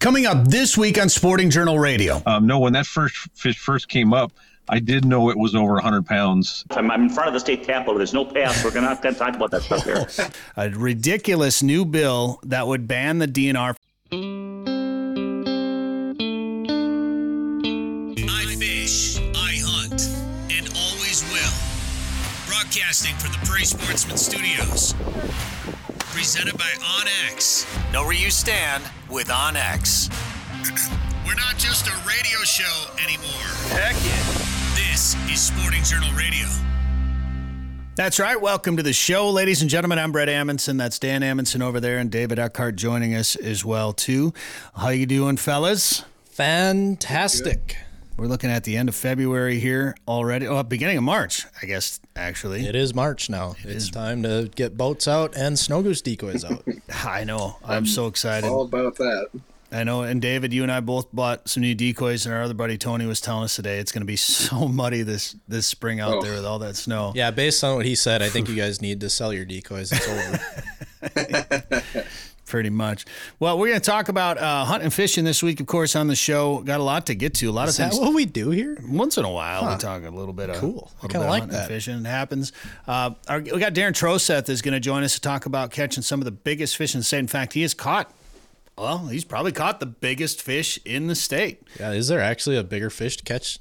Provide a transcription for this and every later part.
Coming up this week on Sporting Journal Radio. Um, no, when that first fish first came up, I did know it was over 100 pounds. I'm, I'm in front of the state capitol. There's no pass. We're not going to talk about that stuff here. A ridiculous new bill that would ban the DNR. I fish, I hunt, and always will. Broadcasting from the Prairie Sportsman Studios. Presented by OnX. Know where you stand with OnX. We're not just a radio show anymore. Heck yeah. This is Sporting Journal Radio. That's right. Welcome to the show, ladies and gentlemen. I'm Brett Amundson. That's Dan Amundson over there, and David Eckhart joining us as well too. How you doing, fellas? Fantastic. We're looking at the end of February here already. Oh, beginning of March, I guess. Actually, It is March now. it's time to get boats out and snow goose decoys out. I know. I'm so excited. All about that. I know. And David, you and I both bought some new decoys, and our other buddy Tony was telling us today it's going to be so muddy this this spring out Oh. there with all that snow. yeah, based on what he said, I think you guys need to sell your decoys. It's over. Pretty much. Well, we're going to talk about uh, hunting and fishing this week, of course, on the show. Got a lot to get to. A lot is of that things. what we do here? Once in a while, we talk a little bit of Cool. I little kinda bit of like hunting that. Fishing it happens. Uh, our, we got Darren Troseth is going to join us to talk about catching some of the biggest fish in the state. In fact, he has caught. Well, he's probably caught the biggest fish in the state. Yeah, is there actually a bigger fish to catch?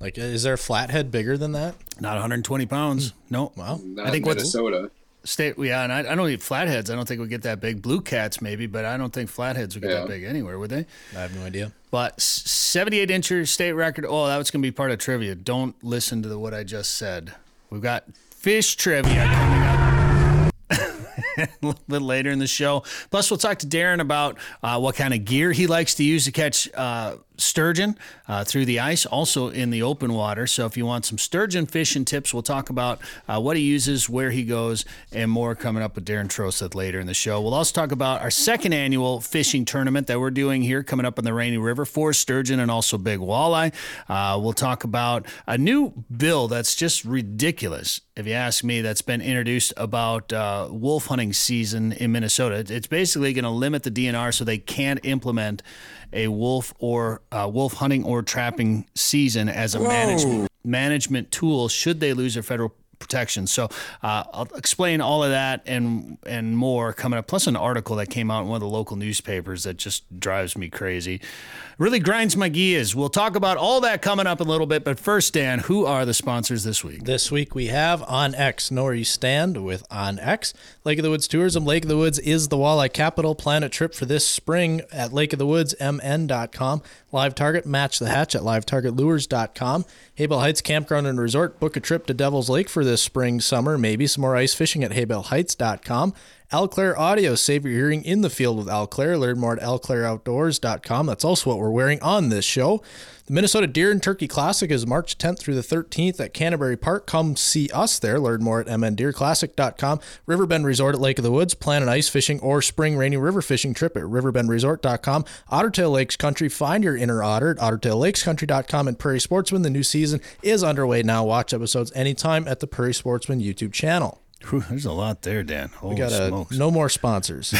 Like, is there a flathead bigger than that? Not 120 pounds. No. Wow. Not I think what's Minnesota. State. Yeah, and I, I don't eat flatheads. I don't think we get that big. Blue cats maybe, but I don't think flatheads would get Yeah. that big anywhere, would they? I have no idea. But 78 incher state record. Oh, that was going to be part of trivia. Don't listen to the, what I just said. We've got fish trivia coming up. a little later in the show. Plus, we'll talk to Darren about uh, what kind of gear he likes to use to catch uh, sturgeon uh, through the ice, also in the open water. So, if you want some sturgeon fishing tips, we'll talk about uh, what he uses, where he goes, and more coming up with Darren Troseth later in the show. We'll also talk about our second annual fishing tournament that we're doing here coming up on the Rainy River for sturgeon and also big walleye. Uh, we'll talk about a new bill that's just ridiculous, if you ask me, that's been introduced about uh, wolf hunting season in Minnesota. It's basically going to limit the DNR so they can't implement a wolf or uh, wolf hunting or trapping season as a management management tool should they lose their federal protection. So uh, I'll explain all of that and and more coming up. Plus an article that came out in one of the local newspapers that just drives me crazy. Really grinds my gears. We'll talk about all that coming up in a little bit. But first, Dan, who are the sponsors this week? This week we have On X. You stand with On X. Lake of the Woods Tourism. Lake of the Woods is the walleye capital. Plan a trip for this spring at lakeofthewoodsmn.com. Live Target. Match the hatch at livetargetlures.com. Haybell Heights Campground and Resort. Book a trip to Devil's Lake for this spring, summer. Maybe some more ice fishing at haybellheights.com. Alclair Audio. Save your hearing in the field with Alclair. Learn more at alclairoutdoors.com. That's also what we're wearing on this show. The Minnesota Deer and Turkey Classic is March 10th through the 13th at Canterbury Park. Come see us there. Learn more at mndeerclassic.com. Riverbend Resort at Lake of the Woods. Plan an ice fishing or spring rainy river fishing trip at riverbendresort.com. Ottertail Lakes Country. Find your inner otter at ottertaillakescountry.com. And Prairie Sportsman, the new season is underway now. Watch episodes anytime at the Prairie Sportsman YouTube channel. Whew, there's a lot there, Dan. Holy We got a, smokes. no more sponsors.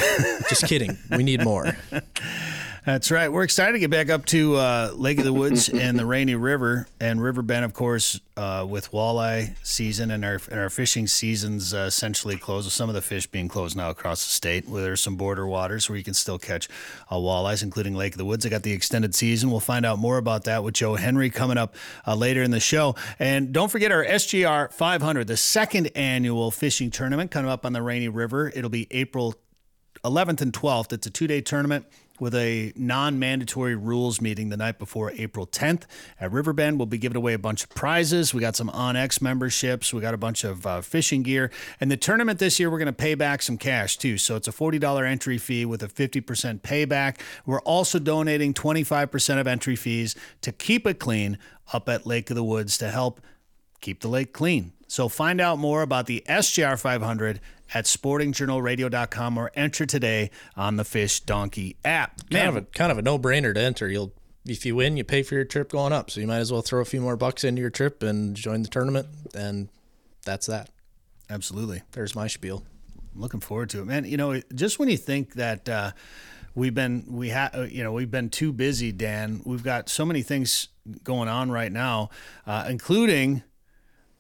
Just kidding. We need more. That's right. We're excited to get back up to uh, Lake of the Woods and the Rainy River and River Bend, of course, uh, with walleye season and our and our fishing seasons uh, essentially closed. With some of the fish being closed now across the state, where there's some border waters where you can still catch uh, walleyes, including Lake of the Woods. I got the extended season. We'll find out more about that with Joe Henry coming up uh, later in the show. And don't forget our SJR 500, the second annual fishing tournament coming up on the Rainy River. It'll be April 11th and 12th. It's a two day tournament with a non mandatory rules meeting the night before April 10th at Riverbend. We'll be giving away a bunch of prizes. We got some OnX memberships, we got a bunch of uh, fishing gear. And the tournament this year, we're going to pay back some cash too. So it's a $40 entry fee with a 50% payback. We're also donating 25% of entry fees to keep it clean up at Lake of the Woods to help keep the lake clean. So find out more about the SJR 500 at sportingjournalradio.com or enter today on the Fish Donkey app. kind of a kind of a no brainer to enter. You'll if you win, you pay for your trip going up. So you might as well throw a few more bucks into your trip and join the tournament. And that's that. Absolutely. There's my spiel. I'm looking forward to it, man. You know, just when you think that uh, we've been we have you know we've been too busy, Dan. We've got so many things going on right now, uh, including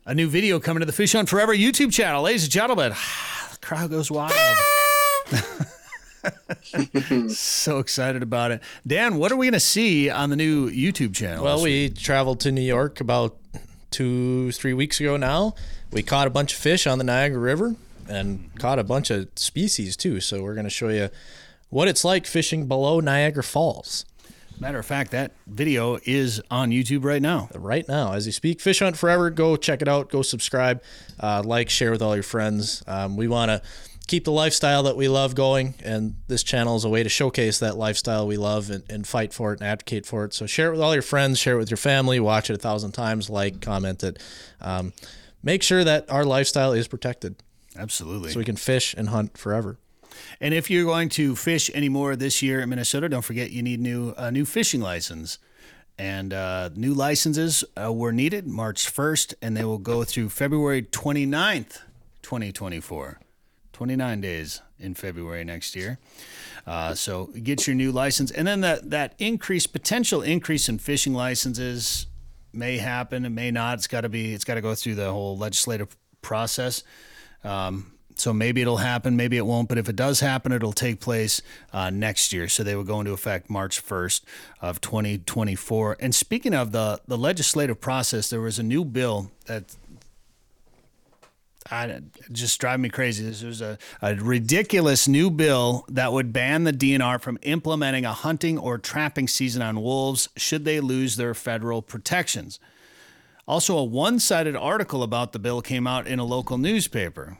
a new video coming to the Fish Hunt Forever YouTube channel, ladies and gentlemen. The crowd goes wild. so excited about it, Dan. What are we going to see on the new YouTube channel? Well, we traveled to New York about two, three weeks ago now. We caught a bunch of fish on the Niagara River and caught a bunch of species too. So we're going to show you what it's like fishing below Niagara Falls. Matter of fact, that video is on YouTube right now. Right now, as you speak, Fish Hunt Forever. Go check it out. Go subscribe, uh, like, share with all your friends. Um, we want to keep the lifestyle that we love going, and this channel is a way to showcase that lifestyle we love and, and fight for it and advocate for it. So share it with all your friends, share it with your family, watch it a thousand times, like, comment it. Um, make sure that our lifestyle is protected Absolutely. so we can fish and hunt forever. And if you're going to fish anymore this year in Minnesota, don't forget you need new a new fishing license. And uh, new licenses uh, were needed March 1st, and they will go through February 29th, 2024. 29 days in February next year. Uh, so get your new license, and then that that increase potential increase in fishing licenses may happen, it may not. It's got to be it's got to go through the whole legislative process. Um, so maybe it'll happen, maybe it won't. But if it does happen, it'll take place uh, next year. So they will go into effect March 1st of 2024. And speaking of the the legislative process, there was a new bill that I, just drive me crazy. This was a, a ridiculous new bill that would ban the DNR from implementing a hunting or trapping season on wolves should they lose their federal protections. Also, a one sided article about the bill came out in a local newspaper.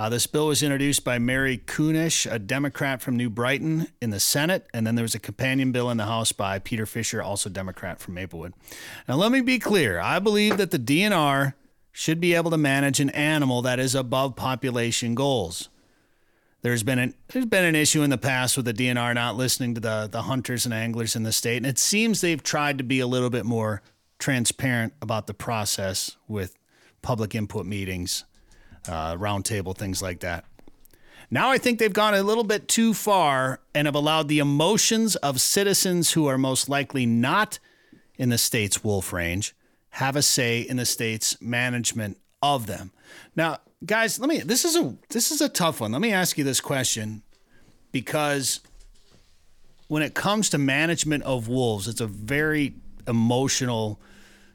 Uh, this bill was introduced by Mary Kunesh, a Democrat from New Brighton, in the Senate, and then there was a companion bill in the House by Peter Fischer, also Democrat from Maplewood. Now, let me be clear I believe that the DNR should be able to manage an animal that is above population goals. There's been an there's been an issue in the past with the DNR not listening to the the hunters and anglers in the state, and it seems they've tried to be a little bit more transparent about the process with public input meetings, uh, roundtable things like that. Now I think they've gone a little bit too far and have allowed the emotions of citizens who are most likely not in the state's wolf range have a say in the state's management of them. Now, guys, let me this is a this is a tough one. Let me ask you this question because when it comes to management of wolves, it's a very emotional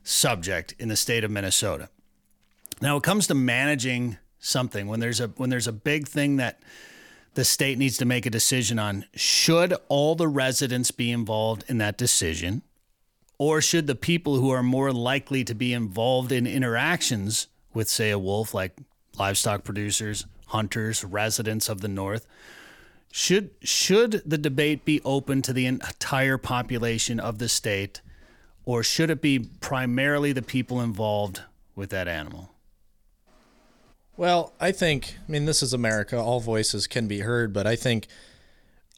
subject in the state of Minnesota. Now, it comes to managing something when there's a when there's a big thing that the state needs to make a decision on, should all the residents be involved in that decision? Or should the people who are more likely to be involved in interactions with, say, a wolf, like livestock producers, hunters, residents of the North, should should the debate be open to the entire population of the state, or should it be primarily the people involved with that animal? Well, I think, I mean, this is America. All voices can be heard, but I think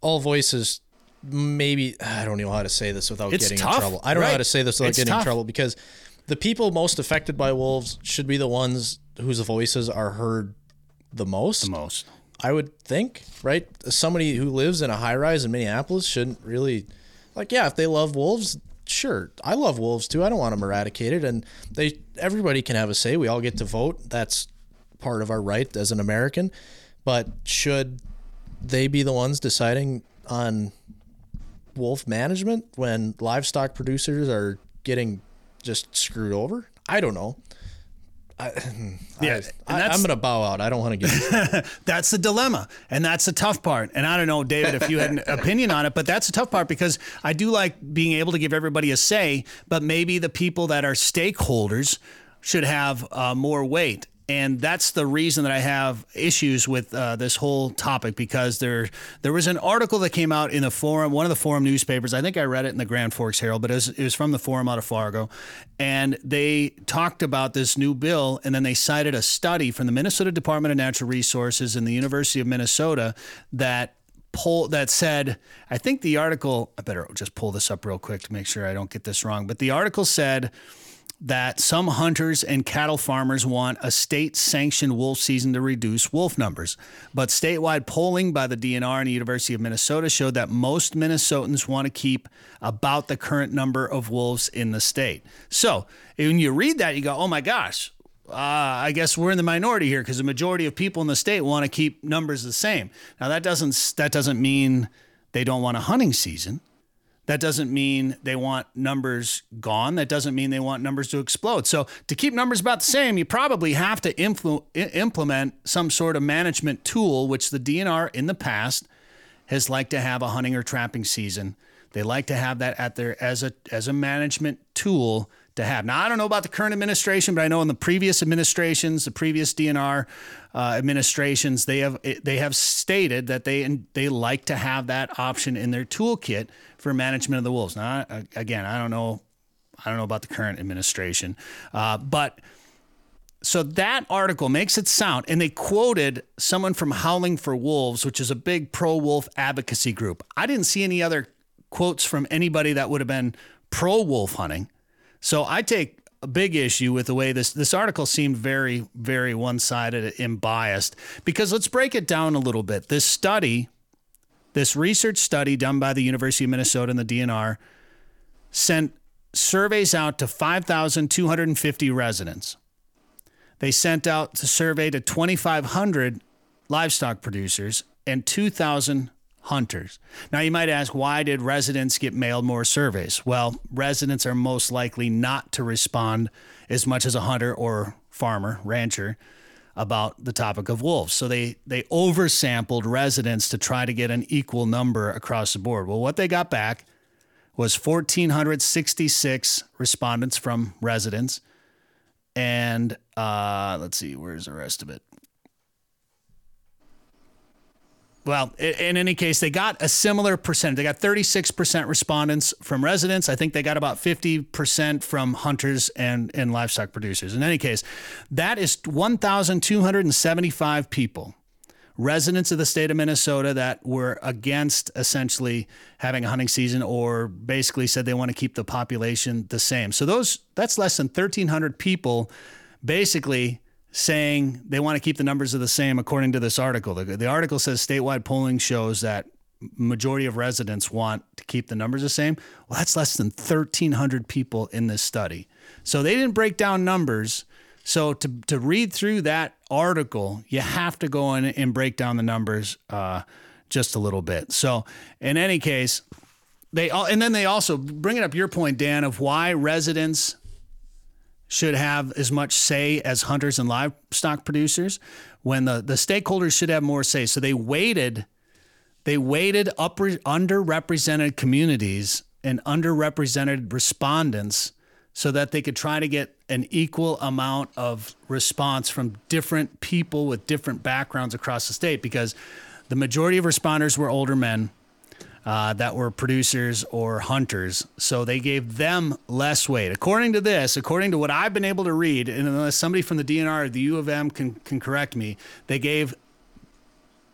all voices maybe, I don't know how to say this without It's getting tough, in trouble. I don't know how right. to say this without It's getting tough. in trouble because the people most affected by wolves should be the ones whose voices are heard the most. The most. I would think, right? Somebody who lives in a high rise in Minneapolis shouldn't really, like, yeah, if they love wolves, sure. I love wolves too. I don't want them eradicated, and they everybody can have a say. We all get to vote. That's part of our right as an American. But should they be the ones deciding on wolf management when livestock producers are getting just screwed over? I don't know. I, Yeah, I, and I, that's- I'm going to bow out. I don't want to get. That's the dilemma. And that's the tough part. And I don't know, David, if you had an opinion on it, but that's the tough part because I do like being able to give everybody a say, but maybe the people that are stakeholders should have uh, more weight. And that's the reason that I have issues with uh, this whole topic because there there was an article that came out in the forum, one of the forum newspapers. I think I read it in the Grand Forks Herald, but it was, it was from the forum out of Fargo, and they talked about this new bill, and then they cited a study from the Minnesota Department of Natural Resources and the University of Minnesota that poll that said, I think the article. I better just pull this up real quick to make sure I don't get this wrong, but the article said that some hunters and cattle farmers want a state sanctioned wolf season to reduce wolf numbers. But statewide polling by the DNR and the University of Minnesota showed that most Minnesotans want to keep about the current number of wolves in the state. So when you read that, you go, oh my gosh, uh, I guess we're in the minority here because the majority of people in the state want to keep numbers the same. Now that doesn't that doesn't mean they don't want a hunting season. That doesn't mean they want numbers gone. That doesn't mean they want numbers to explode. So, to keep numbers about the same, you probably have to influ- implement some sort of management tool, which the DNR in the past has liked to have a hunting or trapping season. They like to have that at their as a as a management tool to have. Now, I don't know about the current administration, but I know in the previous administrations, the previous DNR uh, administrations, they have they have stated that they they like to have that option in their toolkit for management of the wolves. Now, again, I don't know, I don't know about the current administration, uh, but so that article makes it sound, and they quoted someone from Howling for Wolves, which is a big pro wolf advocacy group. I didn't see any other quotes from anybody that would have been pro wolf hunting. So I take a big issue with the way this this article seemed very very one-sided and biased because let's break it down a little bit. This study, this research study done by the University of Minnesota and the DNR sent surveys out to 5,250 residents. They sent out the survey to 2,500 livestock producers and 2,000 hunters. Now, you might ask, why did residents get mailed more surveys? Well, residents are most likely not to respond as much as a hunter or farmer, rancher, about the topic of wolves. So they, they oversampled residents to try to get an equal number across the board. Well, what they got back was 1,466 respondents from residents. And uh, let's see, where's the rest of it? Well, in any case, they got a similar percentage. They got 36% respondents from residents. I think they got about 50% from hunters and, and livestock producers. In any case, that is 1,275 people, residents of the state of Minnesota, that were against essentially having a hunting season or basically said they want to keep the population the same. So those that's less than 1,300 people basically saying they want to keep the numbers of the same according to this article. The, the article says statewide polling shows that majority of residents want to keep the numbers the same. Well, that's less than 1,300 people in this study. So they didn't break down numbers. So to, to read through that article, you have to go in and break down the numbers uh, just a little bit. So in any case, they all, and then they also bringing up your point, Dan, of why residents should have as much say as hunters and livestock producers when the, the stakeholders should have more say. So they waited, they waited up underrepresented communities and underrepresented respondents so that they could try to get an equal amount of response from different people with different backgrounds across the state because the majority of responders were older men uh, that were producers or hunters. So they gave them less weight. According to this, according to what I've been able to read, and unless somebody from the DNR or the U of M can, can correct me, they gave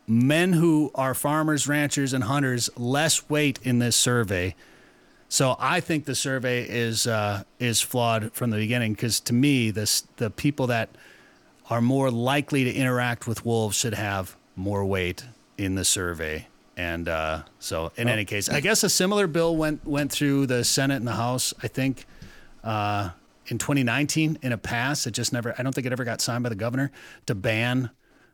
men who are farmers, ranchers, and hunters less weight in this survey. So I think the survey is uh, is flawed from the beginning because to me, this the people that are more likely to interact with wolves should have more weight in the survey. And uh, so, in oh. any case, I guess a similar bill went went through the Senate and the House. I think uh, in 2019 in a pass. It just never. I don't think it ever got signed by the governor to ban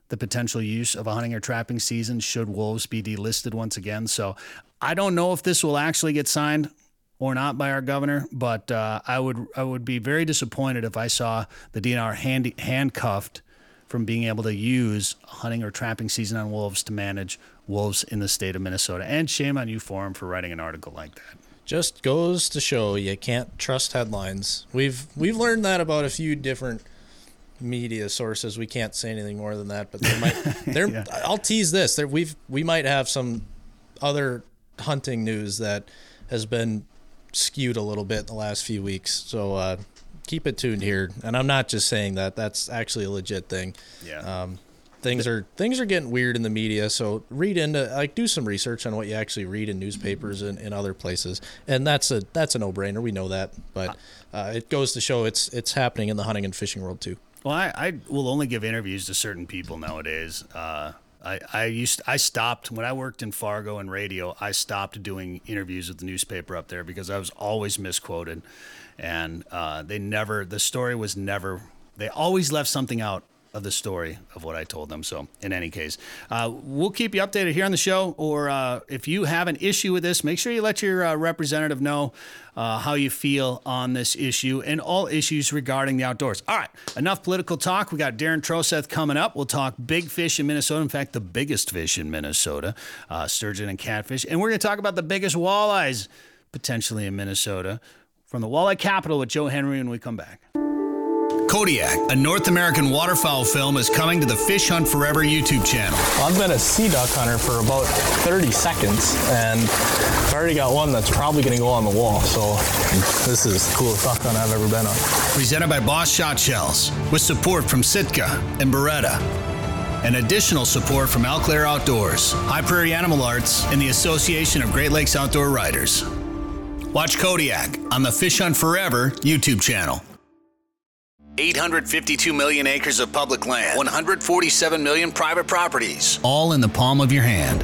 the potential use of a hunting or trapping season should wolves be delisted once again. So I don't know if this will actually get signed or not by our governor, but uh, I would I would be very disappointed if I saw the DNR handy, handcuffed from being able to use hunting or trapping season on wolves to manage wolves in the state of Minnesota. And shame on you, Forum, for writing an article like that. Just goes to show you can't trust headlines. We've we've learned that about a few different media sources. We can't say anything more than that, but there might there. yeah. I'll tease this. There we've we might have some other hunting news that has been skewed a little bit in the last few weeks. So uh, keep it tuned here. And I'm not just saying that. That's actually a legit thing. Yeah. Um, things are things are getting weird in the media. So read into like do some research on what you actually read in newspapers and, and other places, and that's a that's a no brainer. We know that, but uh, it goes to show it's it's happening in the hunting and fishing world too. Well, I, I will only give interviews to certain people nowadays. Uh, I, I used I stopped when I worked in Fargo and radio. I stopped doing interviews with the newspaper up there because I was always misquoted, and uh, they never the story was never. They always left something out of the story of what I told them. So, in any case, uh, we'll keep you updated here on the show. Or uh, if you have an issue with this, make sure you let your uh, representative know uh, how you feel on this issue and all issues regarding the outdoors. All right, enough political talk. We got Darren Troseth coming up. We'll talk big fish in Minnesota. In fact, the biggest fish in Minnesota, uh, sturgeon and catfish. And we're going to talk about the biggest walleyes potentially in Minnesota from the walleye capital with Joe Henry when we come back. Kodiak, a North American waterfowl film, is coming to the Fish Hunt Forever YouTube channel. Well, I've been a sea duck hunter for about 30 seconds, and I've already got one that's probably going to go on the wall. So this is the coolest duck hunt I've ever been on. Presented by Boss Shot Shells, with support from Sitka and Beretta. And additional support from Alclair Outdoors, High Prairie Animal Arts, and the Association of Great Lakes Outdoor Writers. Watch Kodiak on the Fish Hunt Forever YouTube channel. 852 million acres of public land, 147 million private properties, all in the palm of your hand.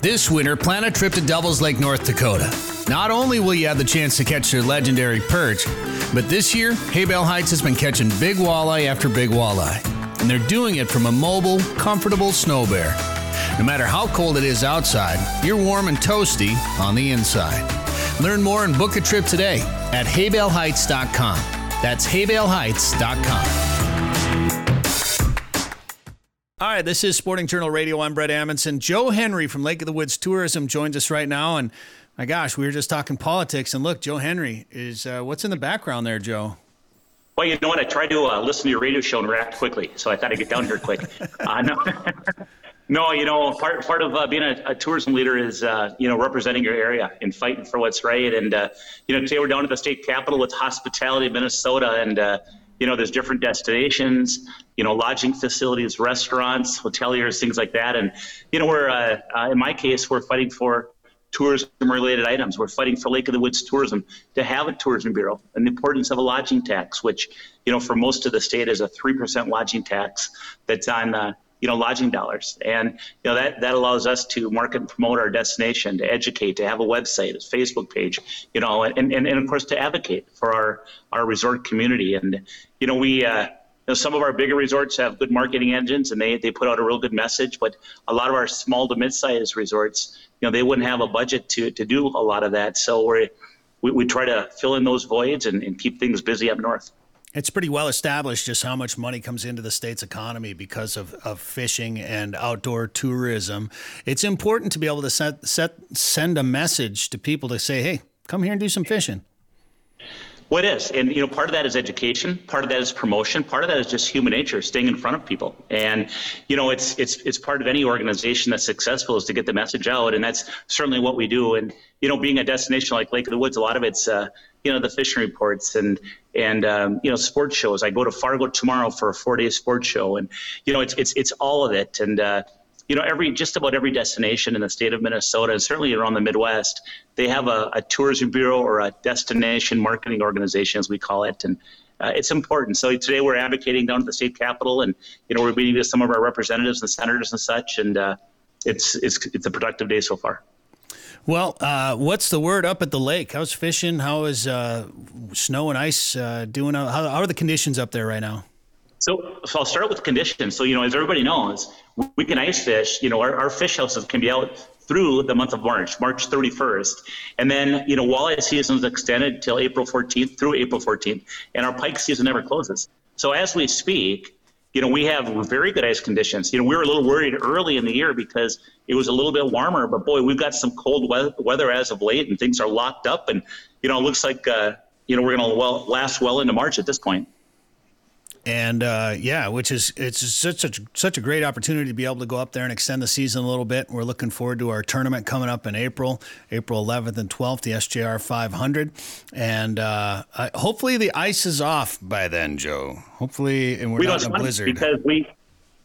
This winter, plan a trip to Devil's Lake, North Dakota. Not only will you have the chance to catch their legendary perch, but this year, Haybale Heights has been catching big walleye after big walleye. And they're doing it from a mobile, comfortable snow bear. No matter how cold it is outside, you're warm and toasty on the inside. Learn more and book a trip today at haybaleheights.com. That's haybaleheights.com. All right, this is Sporting Journal Radio. I'm Brett Amundson. Joe Henry from Lake of the Woods Tourism joins us right now. And my gosh, we were just talking politics. And look, Joe Henry is uh, what's in the background there, Joe? Well, you know what? I tried to uh, listen to your radio show and react quickly, so I thought I'd get down here quick. uh, no, no, you know, part part of uh, being a, a, tourism leader is uh, you know representing your area and fighting for what's right. And uh, you know, today we're down at the state capitol with Hospitality Minnesota, and uh, you know, there's different destinations, you know, lodging facilities, restaurants, hoteliers, things like that. And, you know, we're, uh, uh, in my case, we're fighting for tourism related items. We're fighting for Lake of the Woods tourism to have a tourism bureau and the importance of a lodging tax, which, you know, for most of the state is a 3% lodging tax that's on, uh, you know, lodging dollars. And, you know, that, that allows us to market and promote our destination, to educate, to have a website, a Facebook page, you know, and, and, and of course to advocate for our, our resort community. And, you know, we, uh, you know, some of our bigger resorts have good marketing engines and they, they put out a real good message, but a lot of our small to mid-sized resorts, you know, they wouldn't have a budget to, to do a lot of that. So we, we try to fill in those voids and, and keep things busy up north it's pretty well established just how much money comes into the state's economy because of, of fishing and outdoor tourism. It's important to be able to set, set, send a message to people to say, hey, come here and do some fishing. Well, it is, and you know, part of that is education, part of that is promotion, part of that is just human nature, staying in front of people. And you know, it's it's it's part of any organization that's successful is to get the message out, and that's certainly what we do. And you know, being a destination like Lake of the Woods, a lot of it's uh, you know the fishing reports and and um, you know sports shows. I go to Fargo tomorrow for a four day sports show, and you know, it's it's it's all of it. And uh, you know, every just about every destination in the state of Minnesota, and certainly around the Midwest, they have a, a tourism bureau or a destination marketing organization, as we call it, and uh, it's important. So today we're advocating down at the state capitol, and you know, we're meeting with some of our representatives and senators and such, and uh, it's it's it's a productive day so far. Well, uh, what's the word up at the lake? How's fishing? How is uh, snow and ice uh, doing? How, how are the conditions up there right now? So, so I'll start with conditions. So, you know, as everybody knows, we can ice fish. You know, our, our fish houses can be out through the month of March, March 31st. And then, you know, walleye season is extended till April 14th through April 14th, and our pike season never closes. So as we speak, you know, we have very good ice conditions. You know, we were a little worried early in the year because it was a little bit warmer, but boy, we've got some cold weather as of late, and things are locked up, and you know, it looks like uh, you know we're going to well last well into March at this point and uh, yeah, which is it's such a such a great opportunity to be able to go up there and extend the season a little bit. We're looking forward to our tournament coming up in April, April 11th and 12th, the SJR 500, and uh, hopefully the ice is off by then, Joe. Hopefully, and we're we not in a blizzard because we,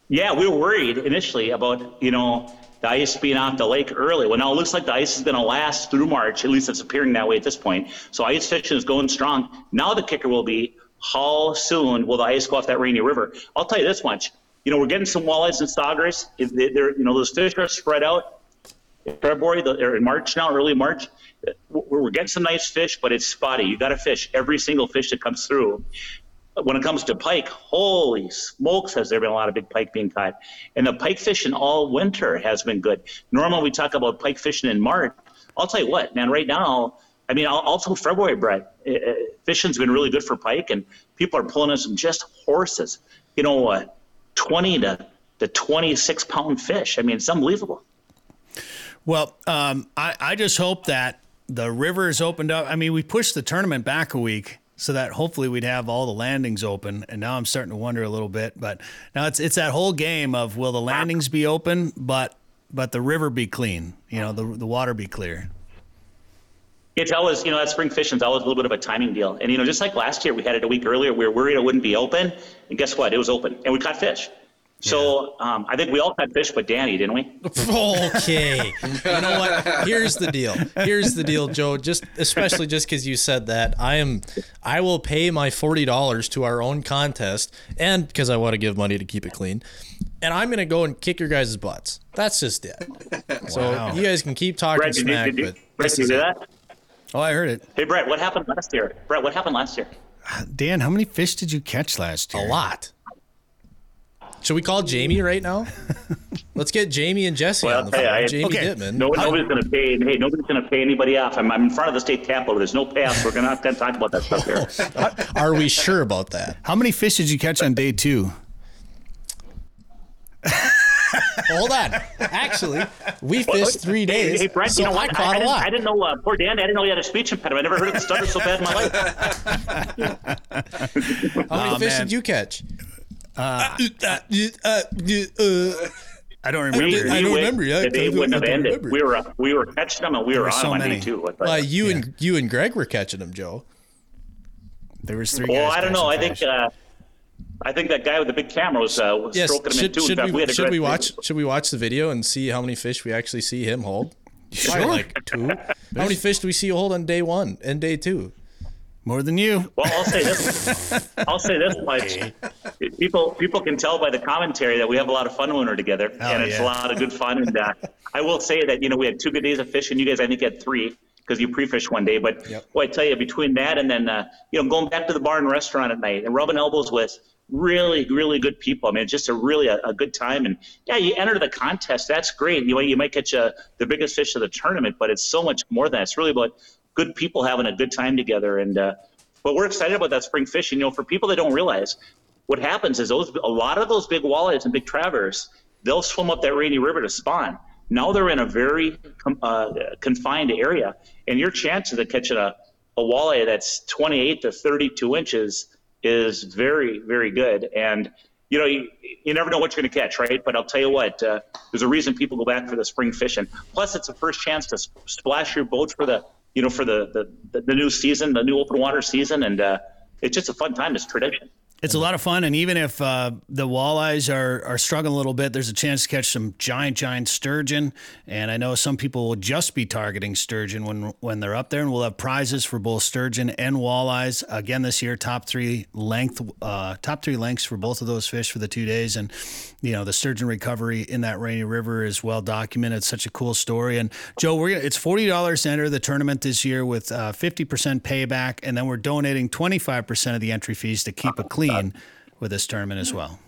yeah, we were worried initially about you know the ice being off the lake early. Well, now it looks like the ice is going to last through March. At least it's appearing that way at this point. So ice fishing is going strong. Now the kicker will be how soon will the ice go off that Rainy River? I'll tell you this much. You know, we're getting some walleyes and saugers. They're, you know, those fish are spread out. In February or in March now, early March, we're getting some nice fish, but it's spotty. You got to fish every single fish that comes through. When it comes to pike, holy smokes, has there been a lot of big pike being caught. And the pike fishing all winter has been good. Normally we talk about pike fishing in March. I'll tell you what, man, right now, I mean, also February, Brett. Fishing's been really good for pike, and people are pulling in some just horses. You know, uh, 20 to, to 26 pound fish. I mean, it's unbelievable. Well, um, I, I just hope that the river is opened up. I mean, we pushed the tournament back a week so that hopefully we'd have all the landings open. And now I'm starting to wonder a little bit. But now it's it's that whole game of will the landings be open, but but the river be clean? You know, the the water be clear. It's always, you know, that spring fishing is always a little bit of a timing deal. And, you know, just like last year, we had it a week earlier. We were worried it wouldn't be open. And guess what? It was open. And we caught fish. So um, I think we all caught fish but Danny, didn't we? okay. you know what? Here's the deal. Here's the deal, Joe. Just especially just because you said that, I am, I will pay my forty dollars to our own contest, and because I want to give money to keep it clean, and I'm gonna go and kick your guys' butts. That's just it. So wow. you guys can keep talking Brett, smack, did you, did but Brett, you do that? Oh, I heard it. Hey, Brett, what happened last year? Brett, what happened last year? Dan, how many fish did you catch last year? A lot. Should we call Jamie right now? Let's get Jamie and Jesse well, on the phone. I, Jamie okay. Dittman. No, nobody's going to pay. Hey, nobody's going to pay anybody off. I'm, I'm, in front of the state capitol. There's no payoff. We're going to have to talk about that stuff here. Are we sure about that? How many fish did you catch on day two? Hold on. Actually, we fished three days. Hey, Brent, so you know what? I, I, didn't, I didn't know, uh, poor Dan, I didn't know he had a speech impediment. I never heard of the stutter so bad in my life. How many oh, fish man. did you catch? Uh, I don't remember. We, I don't remember. Yeah, they wouldn't have ended. Remember. We were we were catching them and we were on so many. too. day two. Well, you yeah. and you and Greg were catching them, Joe. There was three. Well, I don't know. I think uh, I think that guy with the big camera was, uh, was yes. stroking should, him in too. Should, we, we should we watch? Should we watch the video and see how many fish we actually see him hold? Sure. like two. how many fish do we see you hold on day one and day two? More than you. Well, I'll say this. I'll say this much: people people can tell by the commentary that we have a lot of fun when we're together, oh, and it's yeah. a lot of good fun. And uh, I will say that you know we had two good days of fishing. You guys, I think, had three because you pre-fish one day. But yep. boy, I tell you, between that and then uh, you know going back to the bar and restaurant at night and rubbing elbows with really, really good people. I mean, just a really a, a, good time. And yeah, you enter the contest. That's great. You you might catch a, the biggest fish of the tournament, but it's so much more than that. It's really about good people having a good time together. And uh, but we're excited about that spring fishing. You know, for people that don't realize, what happens is those a lot of those big walleyes and big travers, they'll swim up that rainy river to spawn. Now they're in a very uh, confined area, and your chances of catching a, a walleye that's 28 to 32 inches is very, very good. And you know, you, you never know what you're going to catch, right? But I'll tell you what, uh, there's a reason people go back for the spring fishing. Plus, it's a first chance to splash your boat for the, you know, for the the, the new season, the new open water season, and uh, it's just a fun time. It's tradition. It's a lot of fun, and even if uh, the walleyes are, are struggling a little bit, there's a chance to catch some giant, giant sturgeon. And I know some people will just be targeting sturgeon when when they're up there, and we'll have prizes for both sturgeon and walleyes again this year. Top three length, uh, top three lengths for both of those fish for the two days, and you know the sturgeon recovery in that rainy river is well documented. It's such a cool story. And Joe, we're it's forty dollars to enter the tournament this year with uh, fifty percent payback, and then we're donating twenty five percent of the entry fees to keep it clean with this tournament as well.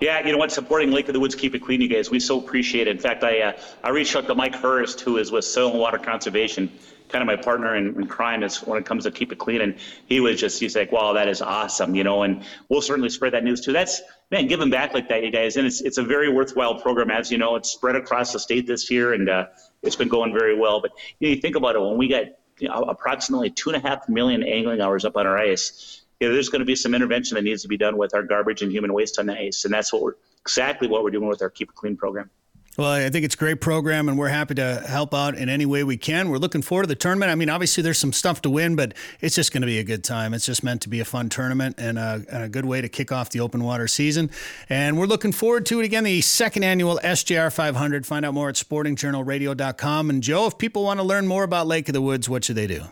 Yeah, you know what? Supporting Lake of the Woods, keep it clean, you guys. We so appreciate it. In fact, I uh, I reached out to Mike Hurst, who is with Soil and Water Conservation, kind of my partner in, in crime is when it comes to keep it clean. And he was just he's like, wow, that is awesome, you know. And we'll certainly spread that news too. That's man, giving back like that, you guys. And it's it's a very worthwhile program, as you know. It's spread across the state this year, and uh, it's been going very well. But you, know, you think about it when we got you know, approximately two and a half million angling hours up on our ice you know, there's going to be some intervention that needs to be done with our garbage and human waste on the ice, and that's what we're exactly what we're doing with our Keep It Clean program. Well, I think it's a great program, and we're happy to help out in any way we can. We're looking forward to the tournament. I mean, obviously, there's some stuff to win, but it's just going to be a good time. It's just meant to be a fun tournament and a, and a, good way to kick off the open water season. And we're looking forward to it again, the second annual SJR 500. Find out more at sportingjournalradio.com. And Joe, if people want to learn more about Lake of the Woods, what should they do?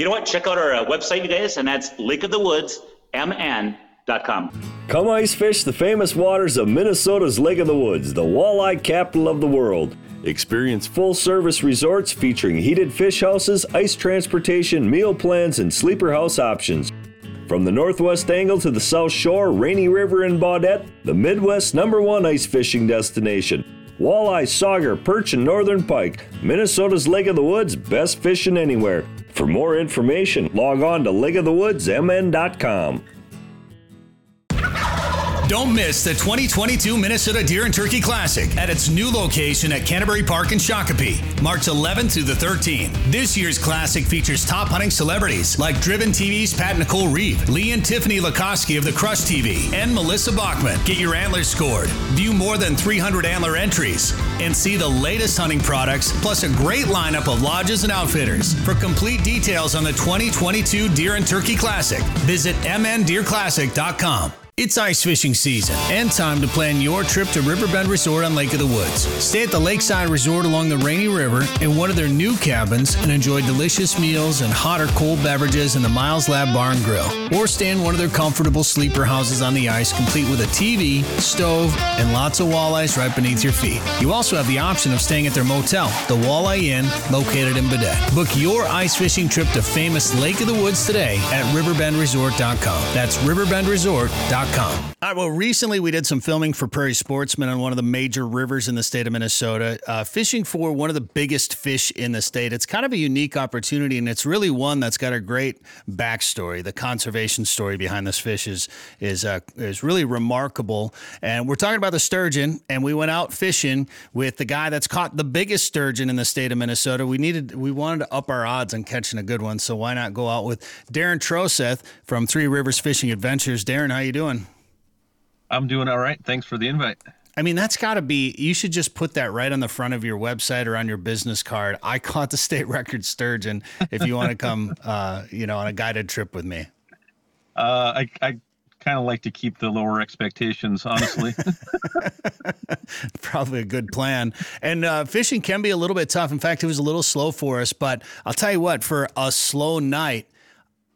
You know what? Check out our uh, website, you guys, and that's lakeofthewoodsmn.com. Come ice fish the famous waters of Minnesota's Lake of the Woods, the walleye capital of the world. Experience full service resorts featuring heated fish houses, ice transportation, meal plans, and sleeper house options. From the northwest angle to the south shore, Rainy River and Baudette, the Midwest's number one ice fishing destination. Walleye, sauger, perch, and northern pike. Minnesota's Lake of the Woods, best fishing anywhere. For more information, log on to lakeofthewoodsmn.com. Don't miss the 2022 Minnesota Deer and Turkey Classic at its new location at Canterbury Park in Shakopee, March 11th through the 13th. This year's classic features top hunting celebrities like Driven TV's Pat Nicole Reeve, Lee and Tiffany Lakosky of the Crush TV, and Melissa Bachman. Get your antlers scored, view more than 300 antler entries, and see the latest hunting products, plus a great lineup of lodges and outfitters. For complete details on the 2022 Deer and Turkey Classic, visit mndeerclassic.com. It's ice fishing season and time to plan your trip to Riverbend Resort on Lake of the Woods. Stay at the Lakeside Resort along the Rainy River in one of their new cabins and enjoy delicious meals and hot or cold beverages in the Miles Lab Bar and Grill. Or stay in one of their comfortable sleeper houses on the ice, complete with a TV, stove, and lots of walleyes right beneath your feet. You also have the option of staying at their motel, the Walleye Inn, located in Baudette. Book your ice fishing trip to famous Lake of the Woods today at riverbendresort.com. That's riverbendresort.com. All right. Well, recently we did some filming for Prairie Sportsman on one of the major rivers in the state of Minnesota, uh, fishing for one of the biggest fish in the state. It's kind of a unique opportunity, and it's really one that's got a great backstory. The conservation story behind this fish is is uh, is really remarkable. And we're talking about the sturgeon, and we went out fishing with the guy that's caught the biggest sturgeon in the state of Minnesota. We needed, we wanted to up our odds on catching a good one, so why not go out with Darren Troseth from Three Rivers Fishing Adventures? Darren, how you doing? I'm doing all right. Thanks for the invite. I mean, that's got to be, you should just put that right on the front of your website or on your business card. I caught the state record sturgeon if you want to come, uh, you know, on a guided trip with me. Uh, I, I kind of like to keep the lower expectations, honestly. Probably a good plan. And uh, fishing can be a little bit tough. In fact, it was a little slow for us. But I'll tell you what, for a slow night,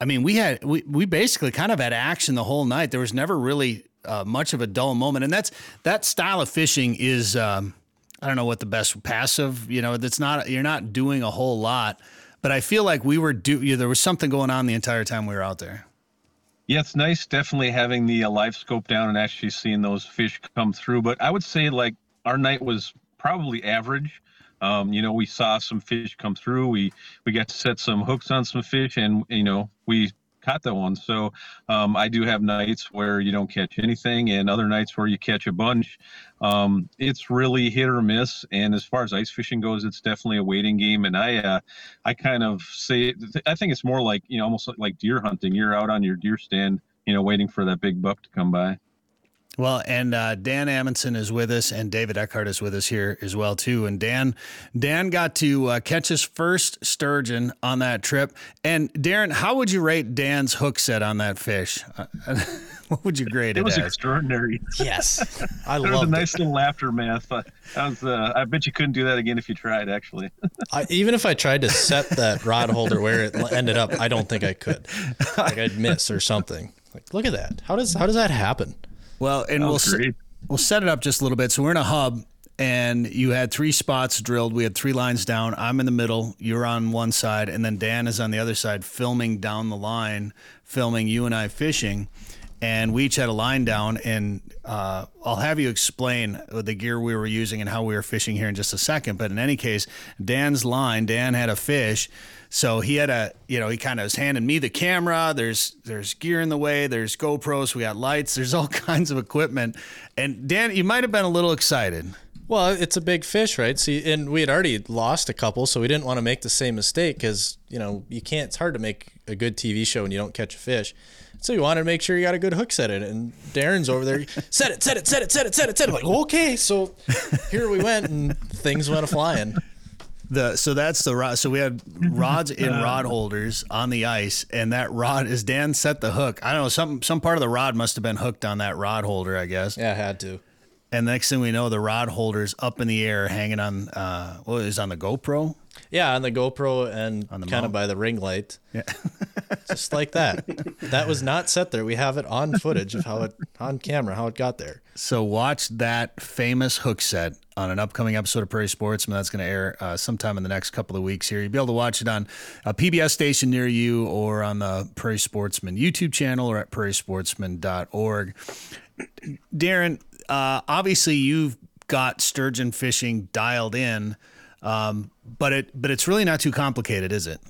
I mean, we had we, we basically kind of had action the whole night. There was never really uh, much of a dull moment, and that's that style of fishing is um, I don't know what the best passive. You know, that's not you're not doing a whole lot, but I feel like we were do. You know, there was something going on the entire time we were out there. Yeah, it's nice definitely having the uh, live scope down and actually seeing those fish come through. But I would say like our night was probably average. Um, you know, we saw some fish come through. We we got to set some hooks on some fish, and you know, we caught that one. So um, I do have nights where you don't catch anything, and other nights where you catch a bunch. Um, it's really hit or miss. And as far as ice fishing goes, it's definitely a waiting game. And I, uh, I kind of say, I think it's more like you know, almost like deer hunting. You're out on your deer stand, you know, waiting for that big buck to come by. Well, and uh, Dan Amundson is with us, and David Eckhart is with us here as well too. And Dan, Dan got to uh, catch his first sturgeon on that trip. And Darren, how would you rate Dan's hook set on that fish? Uh, what would you grade it? It was as? extraordinary. Yes, I There was a love nice it. little aftermath. Uh, I was, uh, I bet you couldn't do that again if you tried. Actually, I, even if I tried to set that rod holder where it ended up, I don't think I could. Like I'd miss or something. Like, look at that. How does how does that happen? Well, and we'll great. we'll set it up just a little bit. So we're in a hub, and you had three spots drilled. We had three lines down. I'm in the middle. You're on one side, and then Dan is on the other side, filming down the line, filming you and I fishing. and we each had a line down. And uh, I'll have you explain the gear we were using and how we were fishing here in just a second. But in any case, Dan's line, Dan had a fish. So he had a, you know, he kind of was handing me the camera. There's there's gear in the way. There's GoPros. We got lights. There's all kinds of equipment. And Dan, you might have been a little excited. Well, it's a big fish, right? See, and we had already lost a couple, so we didn't want to make the same mistake because you know you can't. It's hard to make a good TV show when you don't catch a fish. So you wanted to make sure you got a good hook set in it. And Darren's over there, set it, set it, set it, set it, set it, set it. I'm like, okay, so here we went, and things went a flying. The so that's the rod. So we had rods in rod holders on the ice, and that rod is Dan set the hook. I don't know some some part of the rod must have been hooked on that rod holder, I guess. Yeah, I had to. And next thing we know, the rod holder's up in the air, hanging on. Uh, what is on the GoPro? Yeah, on the GoPro and kind mount. of by the ring light, Yeah. just like that. that was not set there. We have it on footage of how it on camera how it got there. So watch that famous hook set on an upcoming episode of Prairie Sportsman that's going to air uh, sometime in the next couple of weeks here. You'll be able to watch it on a PBS station near you or on the Prairie Sportsman YouTube channel or at prairiesportsman.org. Darren, uh, obviously you've got sturgeon fishing dialed in, um, but it but it's really not too complicated, is it?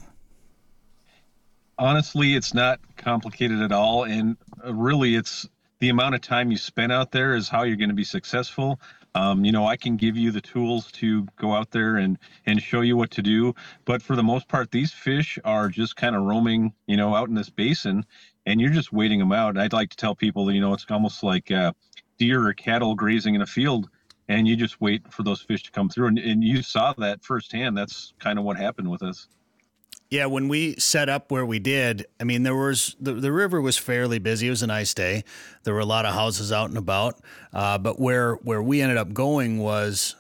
honestly it's not complicated at all and really it's the amount of time you spend out there is how you're going to be successful um, you know i can give you the tools to go out there and and show you what to do but for the most part these fish are just kind of roaming you know out in this basin and you're just waiting them out. And i'd like to tell people that you know it's almost like uh, deer or cattle grazing in a field and you just wait for those fish to come through and, and you saw that firsthand. That's kind of what happened with us Yeah, when we set up where we did, I mean, there was the, the river was fairly busy. It was a nice day. There were a lot of houses out and about. Uh, but where where we ended up going was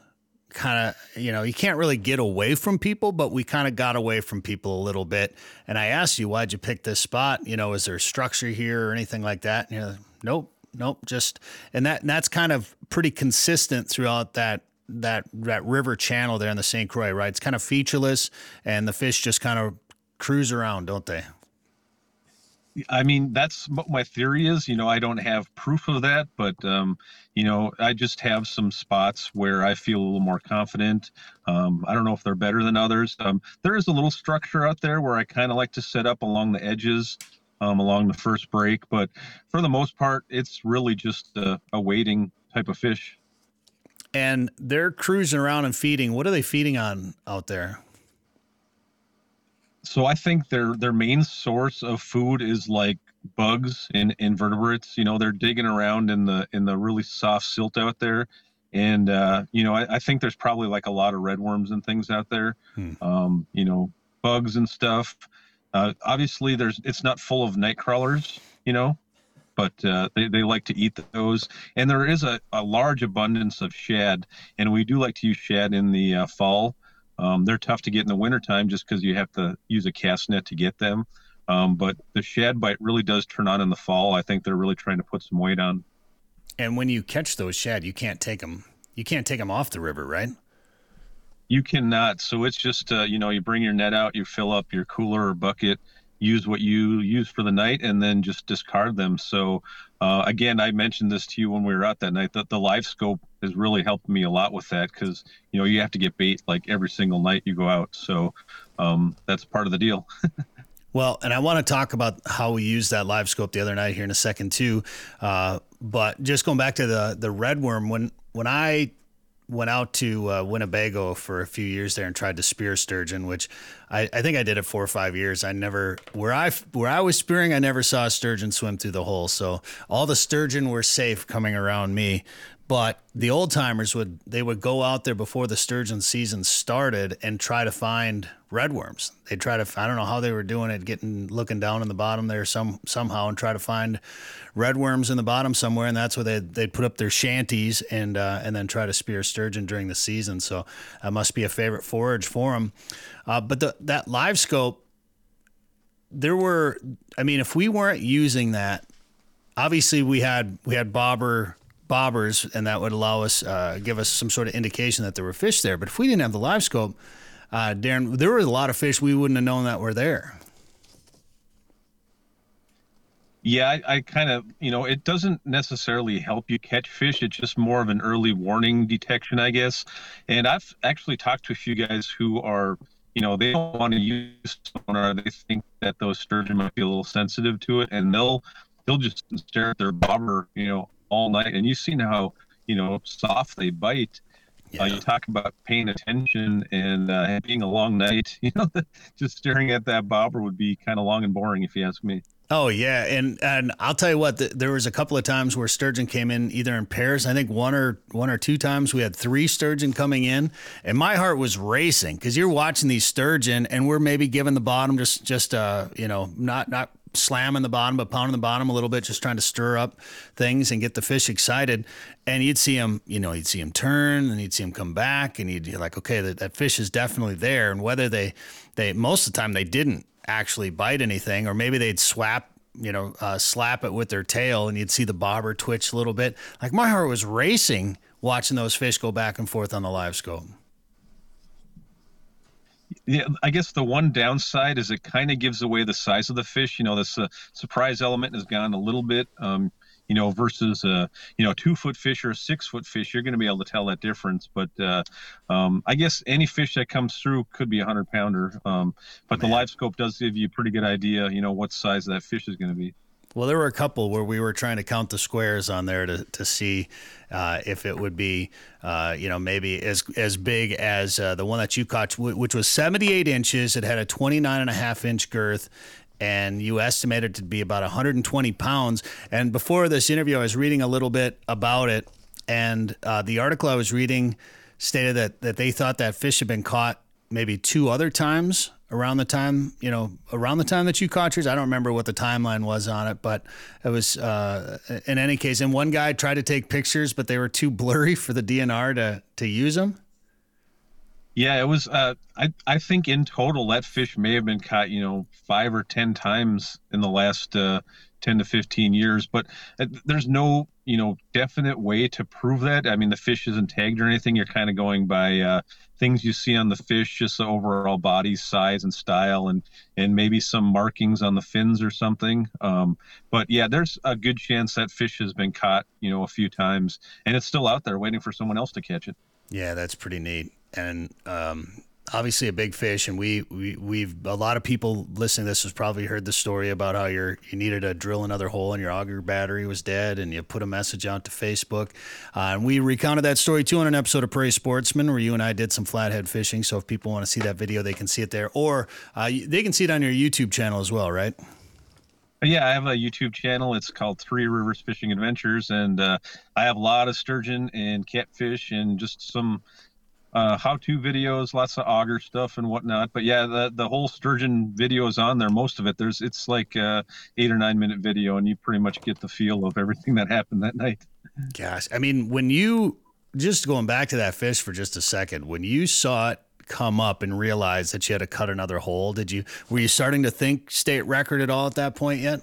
kind of, you know, you can't really get away from people, but we kind of got away from people a little bit. And I asked you, why'd you pick this spot? You know, is there structure here or anything like that? And you're like, nope, nope, just and that and that's kind of pretty consistent throughout that that that river channel there in the St. Croix, right? It's kind of featureless, and the fish just kind of cruise around, don't they? I mean, that's what my theory is. You know, I don't have proof of that, but um, you know, I just have some spots where I feel a little more confident. Um, I don't know if they're better than others. Um, there is a little structure out there where I kind of like to set up along the edges, um, along the first break, but for the most part, it's really just a, a waiting type of fish. And they're cruising around and feeding. What are they feeding on out there? So I think their their main source of food is like bugs and invertebrates. You know, they're digging around in the in the really soft silt out there, and uh, you know, I, I think there's probably like a lot of redworms and things out there. Hmm. Um, you know, bugs and stuff. Uh, obviously, there's it's not full of night crawlers. You know, but uh, they, they like to eat those. And there is a, a large abundance of shad, and we do like to use shad in the uh, fall. Um, they're tough to get in the wintertime just because you have to use a cast net to get them. Um, but the shad bite really does turn on in the fall. I think they're really trying to put some weight on. And when you catch those shad, you can't take them. You can't take them off the river, right? You cannot. So it's just, uh, you know, you bring your net out, you fill up your cooler or bucket, use what you use for the night, and then just discard them. So, uh, again, I mentioned this to you when we were out that night that the live scope has really helped me a lot with that because, you know, you have to get bait like every single night you go out. So um, that's part of the deal. Well, and I want to talk about how we used that live scope the other night here in a second too. Uh, but just going back to the the red worm, when when I went out to uh, Winnebago for a few years there and tried to spear sturgeon, which I, I think I did it four or five years. I never where I where I was spearing, I never saw a sturgeon swim through the hole. So all the sturgeon were safe coming around me. But the old timers would they would go out there before the sturgeon season started and try to find redworms. They'd try to I don't know how they were doing it, getting looking down in the bottom there some somehow and try to find redworms in the bottom somewhere, and that's where they they'd put up their shanties and uh, and then try to spear sturgeon during the season. So that must be a favorite forage for them. Uh, but the, that live scope, there were I mean, if we weren't using that, obviously we had we had bobber bobbers, and that would allow us uh, give us some sort of indication that there were fish there. But if we didn't have the live scope, uh, Darren, there were a lot of fish we wouldn't have known that were there. Yeah, I, I kind of, you know, it doesn't necessarily help you catch fish. It's just more of an early warning detection, I guess. And I've actually talked to a few guys who are, you know, they don't want to use sonar. They think that those sturgeon might be a little sensitive to it, and they'll they'll just stare at their bobber, you know, all night. And you've seen how, you know, soft they bite. Yeah. Uh, you talk about paying attention and uh, being a long night. You know, just staring at that bobber would be kind of long and boring, if you ask me. Oh yeah, and and I'll tell you what, the, there was a couple of times where sturgeon came in either in pairs. I think one or one or two times we had three sturgeon coming in, and my heart was racing because you're watching these sturgeon, and we're maybe giving the bottom just just uh you know not not slamming the bottom but pounding the bottom a little bit, just trying to stir up things and get the fish excited. And you'd see him, you know, you'd see him turn, and you'd see him come back, and you'd be like, okay, that, that fish is definitely there. And whether they they most of the time they didn't actually bite anything, or maybe they'd swap you know, uh, slap it with their tail and you'd see the bobber twitch a little bit. Like my heart was racing watching those fish go back and forth on the live scope. Yeah, I guess the one downside is it kind of gives away the size of the fish. You know, this uh, surprise element has gone a little bit. Um, you know, versus a you know two foot fish or a six foot fish, you're going to be able to tell that difference. But uh, um, I guess any fish that comes through could be a hundred pounder. Um, but Man. the live scope does give you a pretty good idea, you know, what size that fish is going to be. Well, there were a couple where we were trying to count the squares on there to, to see uh, if it would be, uh, you know, maybe as as big as uh, the one that you caught, which was 78 inches. It had a 29 and a half inch girth, and you estimated it to be about 120 pounds. And before this interview, I was reading a little bit about it, and uh, the article I was reading stated that that they thought that fish had been caught maybe two other times around the time you know around the time that you caught yours. I don't remember what the timeline was on it, but it was uh, in any case. And one guy tried to take pictures, but they were too blurry for the DNR to to use them. Yeah, it was. Uh, I I think in total that fish may have been caught, you know, five or ten times in the last uh, ten to fifteen years. But uh, there's no, you know, definite way to prove that. I mean, the fish isn't tagged or anything. You're kind of going by uh, things you see on the fish, just the overall body size and style, and and maybe some markings on the fins or something. Um, but yeah, there's a good chance that fish has been caught, you know, a few times, and it's still out there waiting for someone else to catch it. Yeah, that's pretty neat and um, obviously a big fish. And we, we we've a lot of people listening to this has probably heard the story about how you're you needed to drill another hole and your auger battery was dead, and you put a message out to Facebook. Uh, and we recounted that story too on an episode of Prairie Sportsman where you and I did some flathead fishing. So if people want to see that video, they can see it there, or uh, they can see it on your YouTube channel as well, right? Yeah, I have a YouTube channel. It's called Three Rivers Fishing Adventures, and uh, I have a lot of sturgeon and catfish and just some uh, how-to videos, lots of auger stuff and whatnot. But yeah, the the whole sturgeon video is on there. Most of it, there's it's like a eight or nine minute video, and you pretty much get the feel of everything that happened that night. Gosh, I mean, when you just going back to that fish for just a second, when you saw it come up and realized that you had to cut another hole, did you were you starting to think state record at all at that point yet?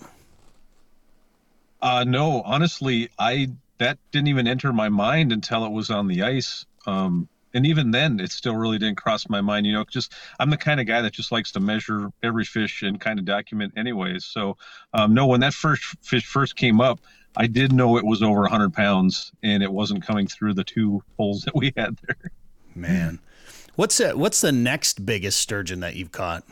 Uh, no, honestly, I that didn't even enter my mind until it was on the ice. Um, and even then it still really didn't cross my mind you know just i'm the kind of guy that just likes to measure every fish and kind of document anyways. So um, no when that first fish first came up i did know it was over 100 pounds and it wasn't coming through the two holes that we had there. Man. What's it what's the next biggest sturgeon that you've caught?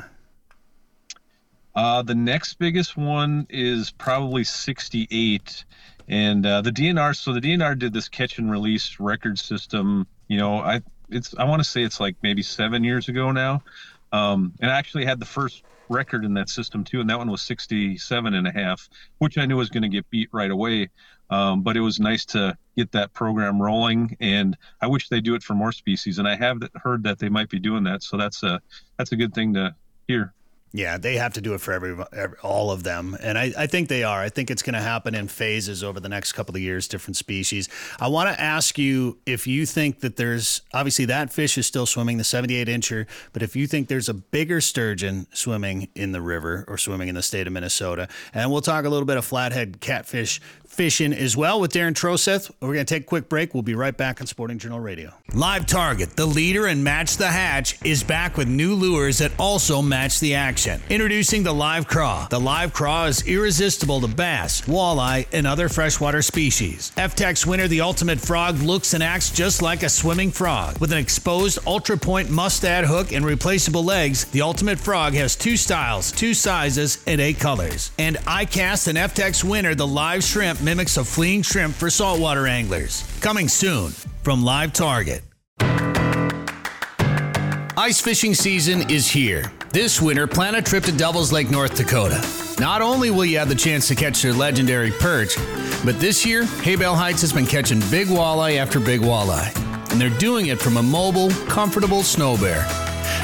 Uh, the next biggest one is probably 68 and uh, the DNR, so the DNR did this catch and release record system. You know, I it's I want to say it's like maybe seven years ago now, um, and I actually had the first record in that system too, and that one was 67 and a half, which I knew was going to get beat right away. Um, but it was nice to get that program rolling, and I wish they do it for more species. And I have heard that they might be doing that, so that's a that's a good thing to hear. Yeah, they have to do it for every, every all of them, and I, I think they are. I think it's going to happen in phases over the next couple of years, different species. I want to ask you if you think that there's obviously that fish is still swimming the 78 incher, but if you think there's a bigger sturgeon swimming in the river or swimming in the state of Minnesota, and we'll talk a little bit of flathead catfish fishing as well with Darren Troseth. We're going to take a quick break. We'll be right back on Sporting Journal Radio. Live Target, the leader in Match the Hatch, is back with new lures that also match the action Introducing the Live Craw. The Live Craw is irresistible to bass, walleye, and other freshwater species. EFTTEX winner, the Ultimate Frog, looks and acts just like a swimming frog. With an exposed ultra point Mustad hook and replaceable legs, the Ultimate Frog has two styles, two sizes, and eight colors. And ICAST and EFTTEX winner, the Live Shrimp, mimics a fleeing shrimp for saltwater anglers. Coming soon from Live Target. Ice fishing season is here. This winter, plan a trip to Devil's Lake, North Dakota. Not only will you have the chance to catch their legendary perch, but this year, Haybale Heights has been catching big walleye after big walleye. And they're doing it from a mobile, comfortable snow bear.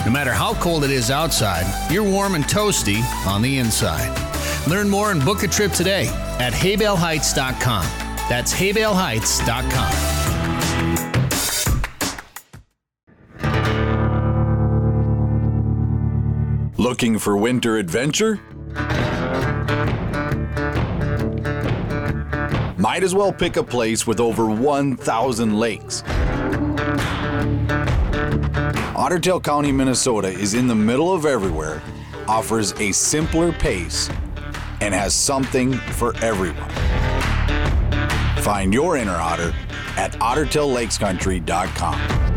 No matter how cold it is outside, you're warm and toasty on the inside. Learn more and book a trip today at haybaleheights.com. That's haybaleheights.com. Looking for winter adventure? Might as well pick a place with over 1,000 lakes. Ottertail County, Minnesota is in the middle of everywhere, offers a simpler pace, and has something for everyone. Find your inner otter at ottertaillakescountry.com.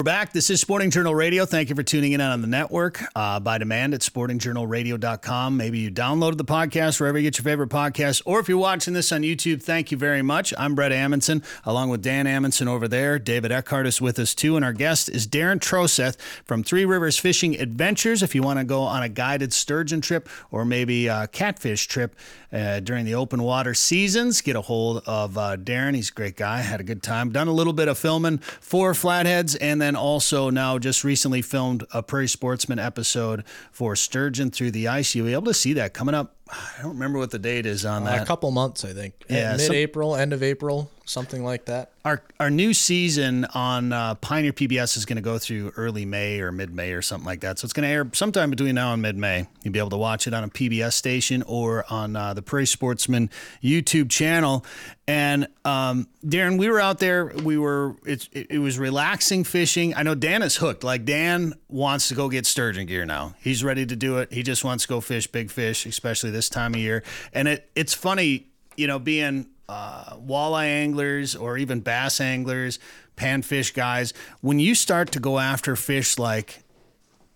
We're back. This is Sporting Journal Radio. Thank you for tuning in on the network uh, by demand at sportingjournalradio.com. Maybe you downloaded the podcast wherever you get your favorite podcast, or if you're watching this on YouTube, thank you very much. I'm Brett Amundson, along with Dan Amundson over there. David Eckhart is with us too, and our guest is Darren Troseth from Three Rivers Fishing Adventures. If you want to go on a guided sturgeon trip or maybe a catfish trip uh, during the open water seasons, get a hold of uh, Darren. He's a great guy. Had a good time. Done a little bit of filming for Flatheads, and then also now just recently filmed a Prairie Sportsman episode for Sturgeon Through the Ice. You'll be able to see that coming up. I don't remember what the date is on Uh, that. a couple months, I think. Yeah, Mid-April, end of April, something like that. our our new season on uh, Pioneer PBS is going to go through early May or mid May or something like that. So it's going to air sometime between now and mid May. You'll be able to watch it on a PBS station or on uh, the Prairie Sportsman YouTube channel. And um, Darren, we were out there. We were it, it, it was relaxing fishing. I know Dan is hooked. Like Dan wants to go get sturgeon gear now. He's ready to do it. He just wants to go fish big fish, especially this time of year. And it it's funny, you know, being uh, walleye anglers or even bass anglers, panfish guys, when you start to go after fish like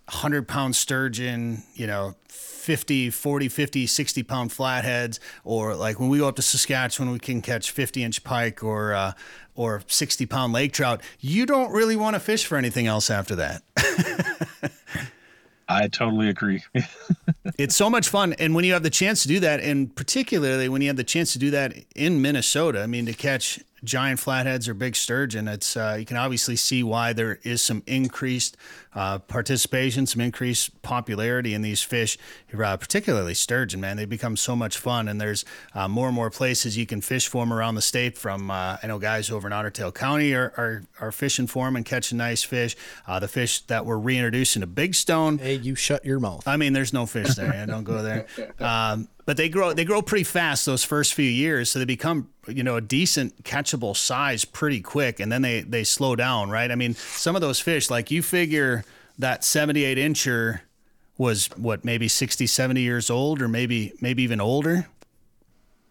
100 pound sturgeon, you know, 50, 40, 50, 60 pound flatheads, or like when we go up to Saskatchewan, we can catch 50 inch pike or, uh, or 60 pound lake trout. You don't really want to fish for anything else after that. I totally agree. it's so much fun. And when you have the chance to do that, and particularly when you have the chance to do that in Minnesota, I mean, to catch giant flatheads or big sturgeon, it's uh, you can obviously see why there is some increased uh, participation, some increased popularity in these fish, uh, particularly sturgeon. Man, they become so much fun, and there's uh, more and more places you can fish for them around the state. From uh, I know guys over in Ottertail County are, are, are fishing for them and catching nice fish. Uh, the fish that we're reintroducing to Big Stone. Hey, you shut your mouth. I mean, there's no fish there. I don't go there. Um, but they grow they grow pretty fast those first few years, so they become you know a decent catchable size pretty quick, and then they they slow down, right? I mean, some of those fish, like you figure that 78 incher was what maybe 60 70 years old or maybe maybe even older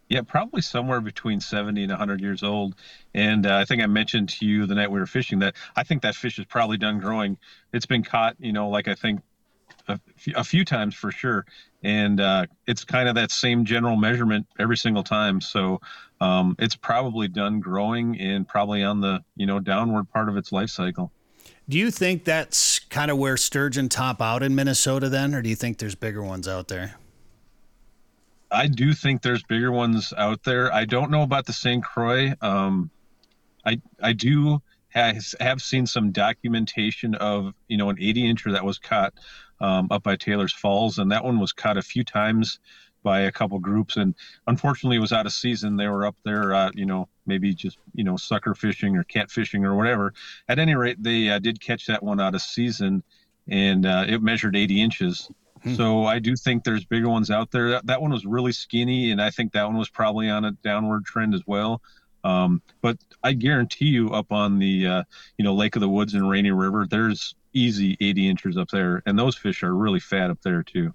Yeah, probably somewhere between 70 and 100 years old. And uh, I think I mentioned to you the night we were fishing that I think that fish is probably done growing. It's been caught, you know, like I think a, few- a few times for sure. And uh, it's kind of that same general measurement every single time. So um, it's probably done growing and probably on the, you know, downward part of its life cycle. do you think that's kind of where sturgeon top out in minnesota then or do you think there's bigger ones out there I do think there's bigger ones out there. I don't know about the St. Croix. Um, I I do has, have seen some documentation of you know an 80 incher that was caught um, up by Taylor's Falls, and that one was caught a few times by a couple groups, and unfortunately it was out of season. They were up there, uh, you know, maybe just you know sucker fishing or cat fishing or whatever. At any rate, they uh, did catch that one out of season, and uh, it measured 80 inches. So I do think there's bigger ones out there. That, that one was really skinny, and I think that one was probably on a downward trend as well. Um, but I guarantee you, up on the uh, you know Lake of the Woods and Rainy River, there's easy 80 inches up there, and those fish are really fat up there too.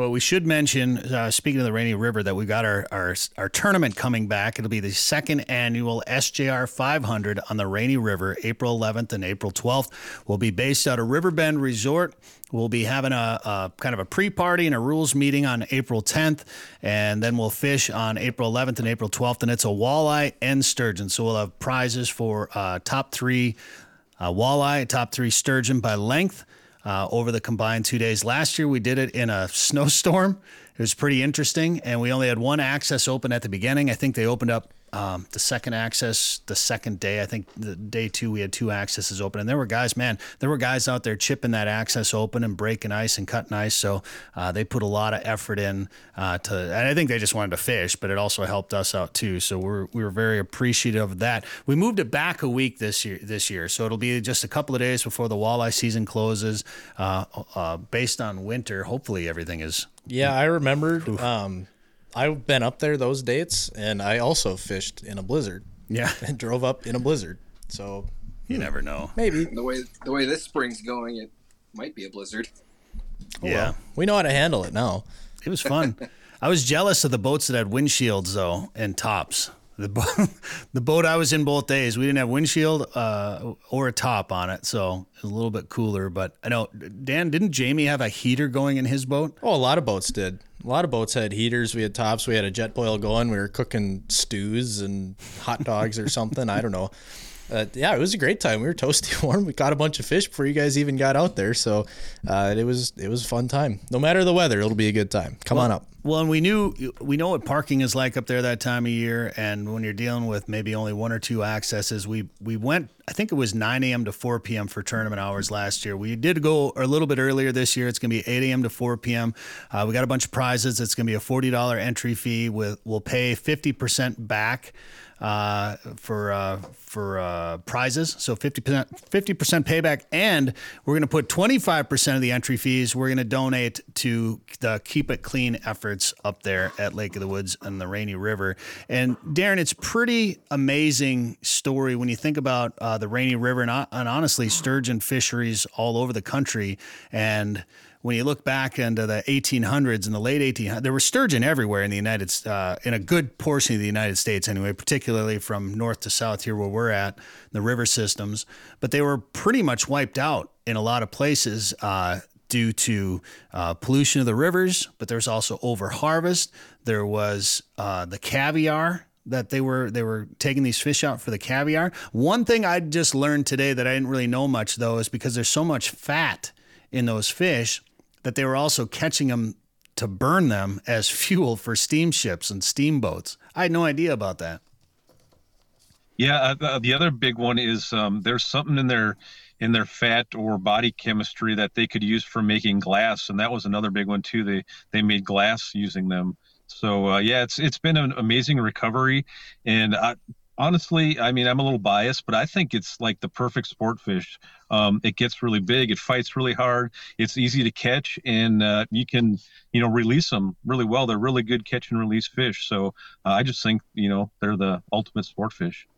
Well, we should mention, uh, speaking of the Rainy River, that we got our, our our tournament coming back. It'll be the second annual SJR 500 on the Rainy River, April 11th and April 12th. We'll be based out of Riverbend Resort. We'll be having a, a kind of a pre-party and a rules meeting on April 10th, and then we'll fish on April 11th and April 12th. And it's a walleye and sturgeon, so we'll have prizes for uh, top three uh, walleye, top three sturgeon by length uh, over the combined two days. Last year, we did it in a snowstorm. It was pretty interesting, and we only had one access open at the beginning. I think they opened up um, the second access the second day. I think the day two we had two accesses open, and there were guys, man, there were guys out there chipping that access open and breaking ice and cutting ice. So uh, they put a lot of effort in uh, to, and I think they just wanted to fish, but it also helped us out too. So we're we were very appreciative of that. We moved it back a week this year this year, so it'll be just a couple of days before the walleye season closes. Uh, uh based on winter, hopefully everything is. Yeah, I remembered. Um, I've been up there those dates, and I also fished in a blizzard. Yeah, and drove up in a blizzard. So you never know. Maybe the way the way this spring's going, it might be a blizzard. Oh, yeah, well, we know how to handle it now. It was fun. I was jealous of the boats that had windshields though and tops. The boat, the boat I was in both days, we didn't have windshield uh, or a top on it, so it was a little bit cooler. But I know Dan, didn't Jamie have a heater going in his boat? Oh, a lot of boats did. A lot of boats had heaters. We had tops. We had a Jetboil going. We were cooking stews and hot dogs or something. I don't know. Uh, yeah, it was a great time. We were toasty warm. We caught a bunch of fish before you guys even got out there. So uh, it was it was a fun time. No matter the weather, it'll be a good time. Come well, on up. Well, and we knew we know what parking is like up there that time of year, and when you're dealing with maybe only one or two accesses, we we went. I think it was 9 a.m. to 4 p.m. for tournament hours last year. We did go a little bit earlier this year. It's going to be 8 a.m. to 4 p.m. Uh, we got a bunch of prizes. It's going to be a $40 entry fee. With we'll pay 50% back uh, for uh, for uh, prizes. So 50% 50% payback, and we're going to put 25% of the entry fees. We're going to donate to the Keep It Clean efforts up there at Lake of the Woods and the Rainy River. And Darren, it's pretty amazing story when you think about uh, the Rainy River and, and honestly sturgeon fisheries all over the country and when you look back into the 1800s and the late 1800s, there were sturgeon everywhere in the United, uh, in a good portion of the United States anyway, particularly from north to south here where we're at, the river systems. But they were pretty much wiped out in a lot of places uh, due to uh, pollution of the rivers. But there's also over harvest. There was uh, the caviar that they were they were taking these fish out for the caviar. One thing I just learned today that I didn't really know much though is because there's so much fat in those fish that they were also catching them to burn them as fuel for steamships and steamboats. I had no idea about that. Yeah, uh, the other big one is um, there's something in their in their fat or body chemistry that they could use for making glass, and that was another big one too. They they made glass using them. So uh, yeah, it's it's been an amazing recovery, and I, honestly, I mean, I'm a little biased, but I think it's like the perfect sport fish. Um, it gets really big, it fights really hard, it's easy to catch, and uh, you can, you know, release them really well. They're really good catch and release fish. So uh, I just think, you know, they're the ultimate sport fish.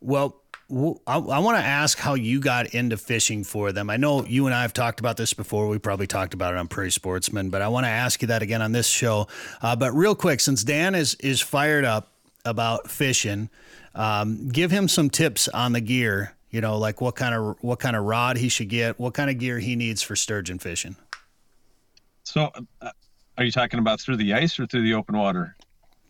Well, I, I want to ask how you got into fishing for them. I know you and I have talked about this before. We probably talked about it on Prairie Sportsman, but I want to ask you that again on this show. Uh, but real quick, since Dan is is fired up about fishing, um, give him some tips on the gear. You know, like what kind of what kind of rod he should get, what kind of gear he needs for sturgeon fishing. So, uh, are you talking about through the ice or through the open water?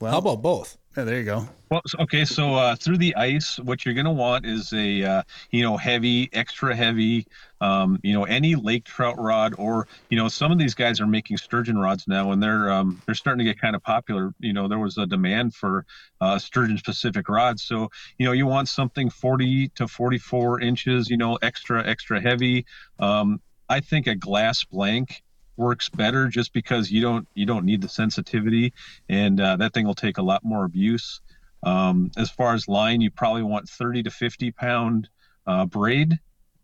Well, how about both? Yeah, there you go. Well, okay, so uh, through the ice, what you're going to want is a uh, you know heavy, extra heavy, um, you know any lake trout rod, or you know some of these guys are making sturgeon rods now, and they're um, they're starting to get kind of popular. You know, there was a demand for uh, sturgeon specific rods, so you know you want something 40 to 44 inches, you know, extra extra heavy. Um, I think a glass blank works better just because you don't you don't need the sensitivity and uh, that thing will take a lot more abuse. Um, as far as line you probably want 30 to 50 pound uh, braid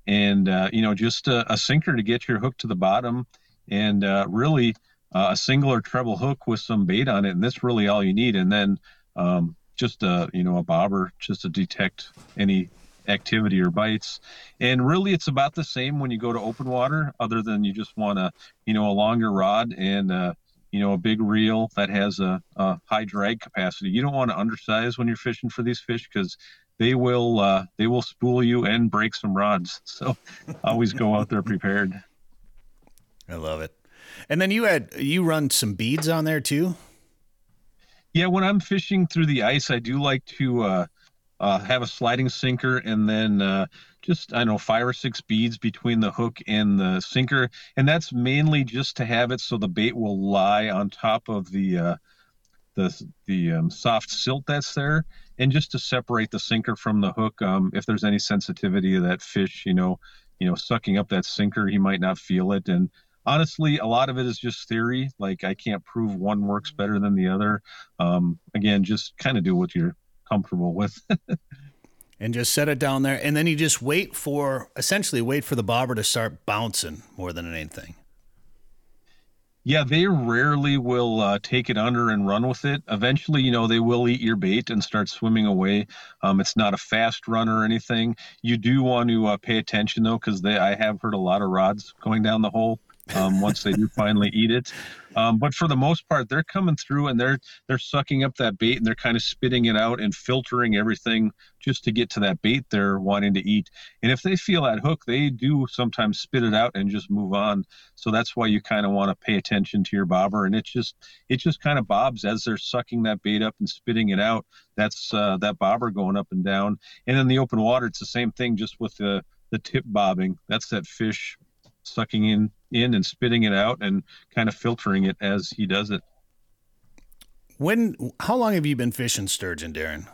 and uh, you know just a, a, sinker to get your hook to the bottom and uh, really uh, a single or treble hook with some bait on it and that's really all you need and then um, just a you know a bobber just to detect any activity or bites. And really, it's about the same when you go to open water, other than you just want a, you know, a longer rod and, uh, you know, a big reel that has a, a high drag capacity. You don't want to undersize when you're fishing for these fish because they will uh, they will spool you and break some rods. So always go out there prepared. I love it. And then you had you run some beads on there too. Yeah, when I'm fishing through the ice, I do like to uh, uh, have a sliding sinker and then uh, just I know five or six beads between the hook and the sinker, and that's mainly just to have it so the bait will lie on top of the uh, the the um, soft silt that's there, and just to separate the sinker from the hook. Um, if there's any sensitivity of that fish, you know, you know, sucking up that sinker, he might not feel it, and honestly, a lot of it is just theory. Like I can't prove one works better than the other. Um, again, just kind of do what you're comfortable with. and just set it down there, and then you just wait for essentially wait for the bobber to start bouncing more than anything. Yeah, they rarely will uh, take it under and run with it. Eventually, you know, they will eat your bait and start swimming away. Um, it's not a fast run or anything. You do want to uh, pay attention though, because I have heard a lot of rods going down the hole um, once they do finally eat it. Um, but for the most part, they're coming through and they're they're sucking up that bait and they're kind of spitting it out and filtering everything just to get to that bait they're wanting to eat. And if they feel that hook, they do sometimes spit it out and just move on. So that's why you kind of want to pay attention to your bobber. And it just it just kind of bobs as they're sucking that bait up and spitting it out. That's uh, that bobber going up and down. And in the open water, it's the same thing, just with the the tip bobbing. That's that fish sucking in in and spitting it out and kind of filtering it as he does it. When how long have you been fishing sturgeon, Darren?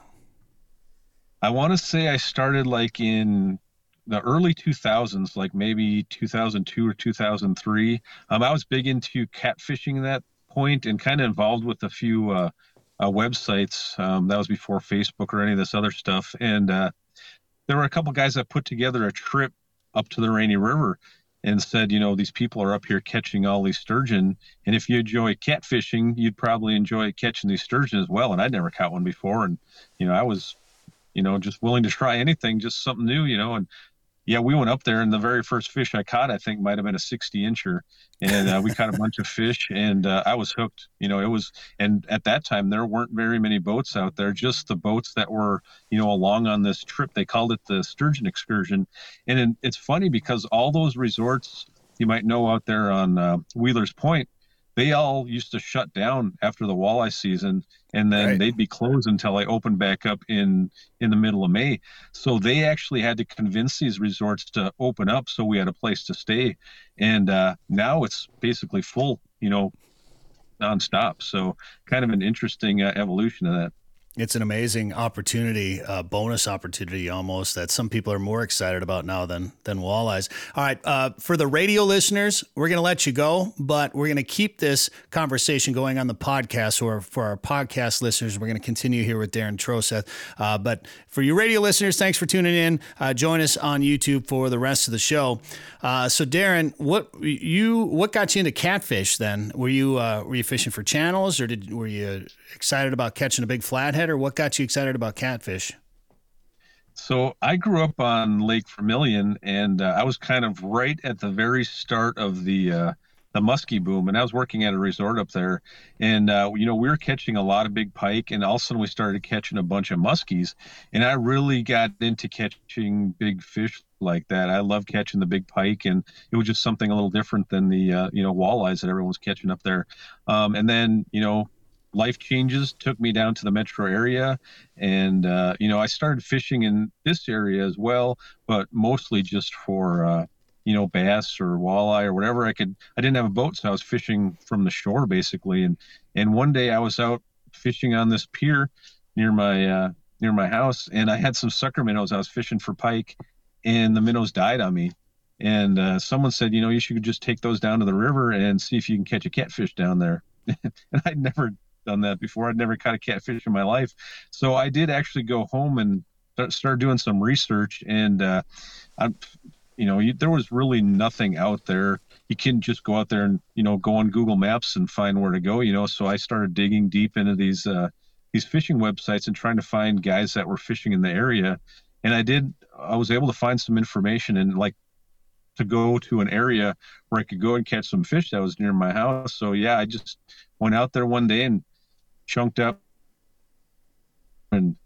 I want to say I started like in the early 2000s, like maybe 2002 or 2003. Um, I was big into catfishing at that point and kind of involved with a few uh, uh, websites. Um, that was before Facebook or any of this other stuff. And uh, there were a couple guys that put together a trip up to the Rainy River and said, you know, these people are up here catching all these sturgeon, and if you enjoy catfishing, you'd probably enjoy catching these sturgeon as well. And I'd never caught one before, and you know, I was, you know, just willing to try anything, just something new, you know. And yeah, we went up there, and the very first fish I caught, I think, might have been a 60 incher, and uh, we caught a bunch of fish, and uh, I was hooked. You know, it was, and at that time there weren't very many boats out there, just the boats that were, you know, along on this trip. They called it the sturgeon excursion, and it's funny because all those resorts you might know out there on uh, Wheeler's Point they all used to shut down after the walleye season and then right. they'd be closed until I opened back up in in the middle of May. So they actually had to convince these resorts to open up so we had a place to stay. And uh, now it's basically full, you know, nonstop. So kind of an interesting uh, evolution of that it's an amazing opportunity, uh, bonus opportunity almost that some people are more excited about now than than walleyes. All right, uh, for the radio listeners, we're going to let you go, but we're going to keep this conversation going on the podcast. Or for our podcast listeners, we're going to continue here with Darren Troseth. Uh, but for you radio listeners, thanks for tuning in. Uh, join us on YouTube for the rest of the show. Uh, so, Darren, what you what got you into catfish? Then were you uh, were you fishing for channels, or did were you excited about catching a big flathead? or what got you excited about catfish? So I grew up on Lake Vermilion, and uh, I was kind of right at the very start of the uh, the muskie boom, and I was working at a resort up there, and uh, you know we were catching a lot of big pike, and all of a sudden we started catching a bunch of muskies, and I really got into catching big fish like that. I love catching the big pike, and it was just something a little different than the uh, you know walleyes that everyone was catching up there. Um, and then you know life changes took me down to the metro area. And uh, you know i started fishing in this area as well but mostly just for uh, you know bass or walleye or whatever. I could i didn't have a boat so i was fishing from the shore basically. And and one day i was out fishing on this pier near my uh, near my house and i had some sucker minnows. I was fishing for pike and the minnows died on me. And uh, someone said you know you should just take those down to the river and see if you can catch a catfish down there. And i'd never done that before. I'd never caught a catfish in my life, so I did actually go home and start doing some research. And uh, I, you know, you, there was really nothing out there. You can just go out there and you know go on Google Maps and find where to go. You know, so I started digging deep into these uh, these fishing websites and trying to find guys that were fishing in the area. and I did. I was able to find some information and like to go to an area where I could go and catch some fish that was near my house. So yeah, I just went out there one day and chunked up and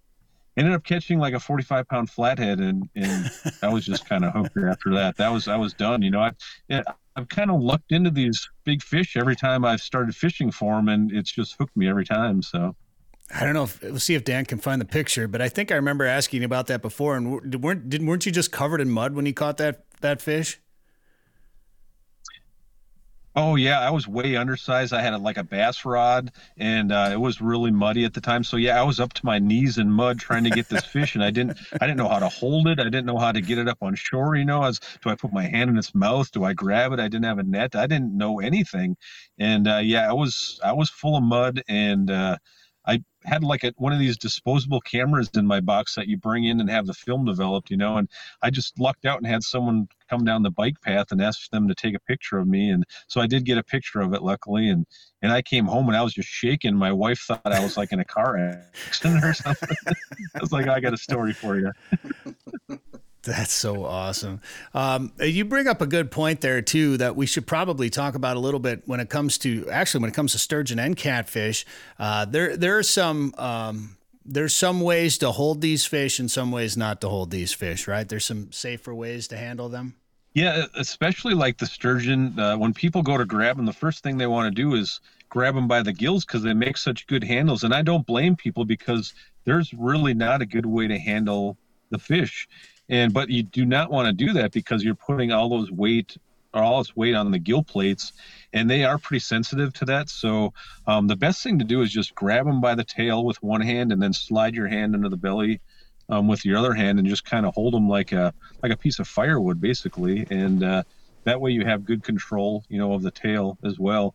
ended up catching like a 45 pound flathead and and I was just kind of hooked after that. That was I was done. You know, I I've kind of looked into these big fish every time I've started fishing for them, and it's just hooked me every time. So. I don't know. If, we'll see if Dan can find the picture, but I think I remember asking about that before. And weren't didn't weren't you just covered in mud when you caught that that fish? Oh yeah, I was way undersized. I had a, like a bass rod, and uh, it was really muddy at the time. So yeah, I was up to my knees in mud trying to get this fish, and I didn't, I didn't know how to hold it. I didn't know how to get it up on shore. You know, I was, do I put my hand in its mouth? Do I grab it? I didn't have a net. I didn't know anything, and uh, yeah, I was, I was full of mud, and uh, I had like a, one of these disposable cameras in my box that you bring in and have the film developed, you know, and I just lucked out and had someone come down the bike path and asked them to take a picture of me. And so I did get a picture of it luckily. And, and I came home and I was just shaking. My wife thought I was like in a car accident or something. I was like, I got a story for you. That's so awesome. Um, you bring up a good point there too that we should probably talk about a little bit when it comes to actually when it comes to sturgeon and catfish. Uh, there there are some um, there's some ways to hold these fish and some ways not to hold these fish. Right? There's some safer ways to handle them. Yeah, especially like the sturgeon. Uh, when people go to grab them, the first thing they want to do is grab them by the gills because they make such good handles. And I don't blame people because there's really not a good way to handle the fish and but you do not want to do that because you're putting all those weight or all this weight on the gill plates and they are pretty sensitive to that. So um, the best thing to do is just grab them by the tail with one hand and then slide your hand into the belly um, with your other hand and just kind of hold them like a like a piece of firewood basically. And uh, that way you have good control you know of the tail as well.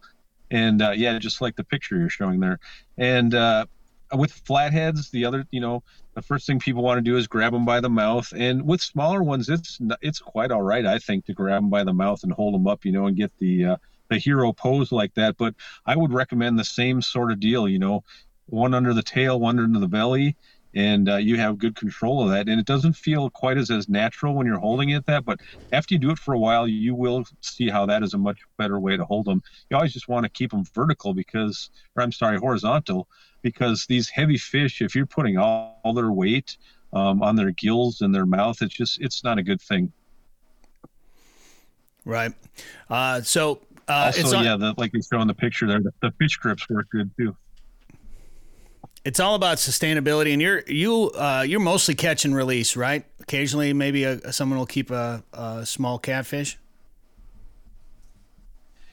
And uh, yeah just like the picture you're showing there. And uh, with flatheads the other you know the first thing people want to do is grab them by the mouth. And with smaller ones it's it's quite all right i think to grab them by the mouth and hold them up you know and get the uh, the hero pose like that. But i would recommend the same sort of deal you know one under the tail one under the belly and uh, you have good control of that and it doesn't feel quite as as natural when you're holding it that but after you do it for a while you will see how that is a much better way to hold them you always just want to keep them vertical because or i'm sorry horizontal because these heavy fish, if you're putting all, all their weight um, on their gills and their mouth, it's just it's not a good thing. Right. Uh, so uh, also, on, yeah, the, like they show in the picture there, the, the, fish grips work good too. It's all about sustainability, and you're you uh, you're mostly catch and release, right? Occasionally, maybe a, someone will keep a, a small catfish.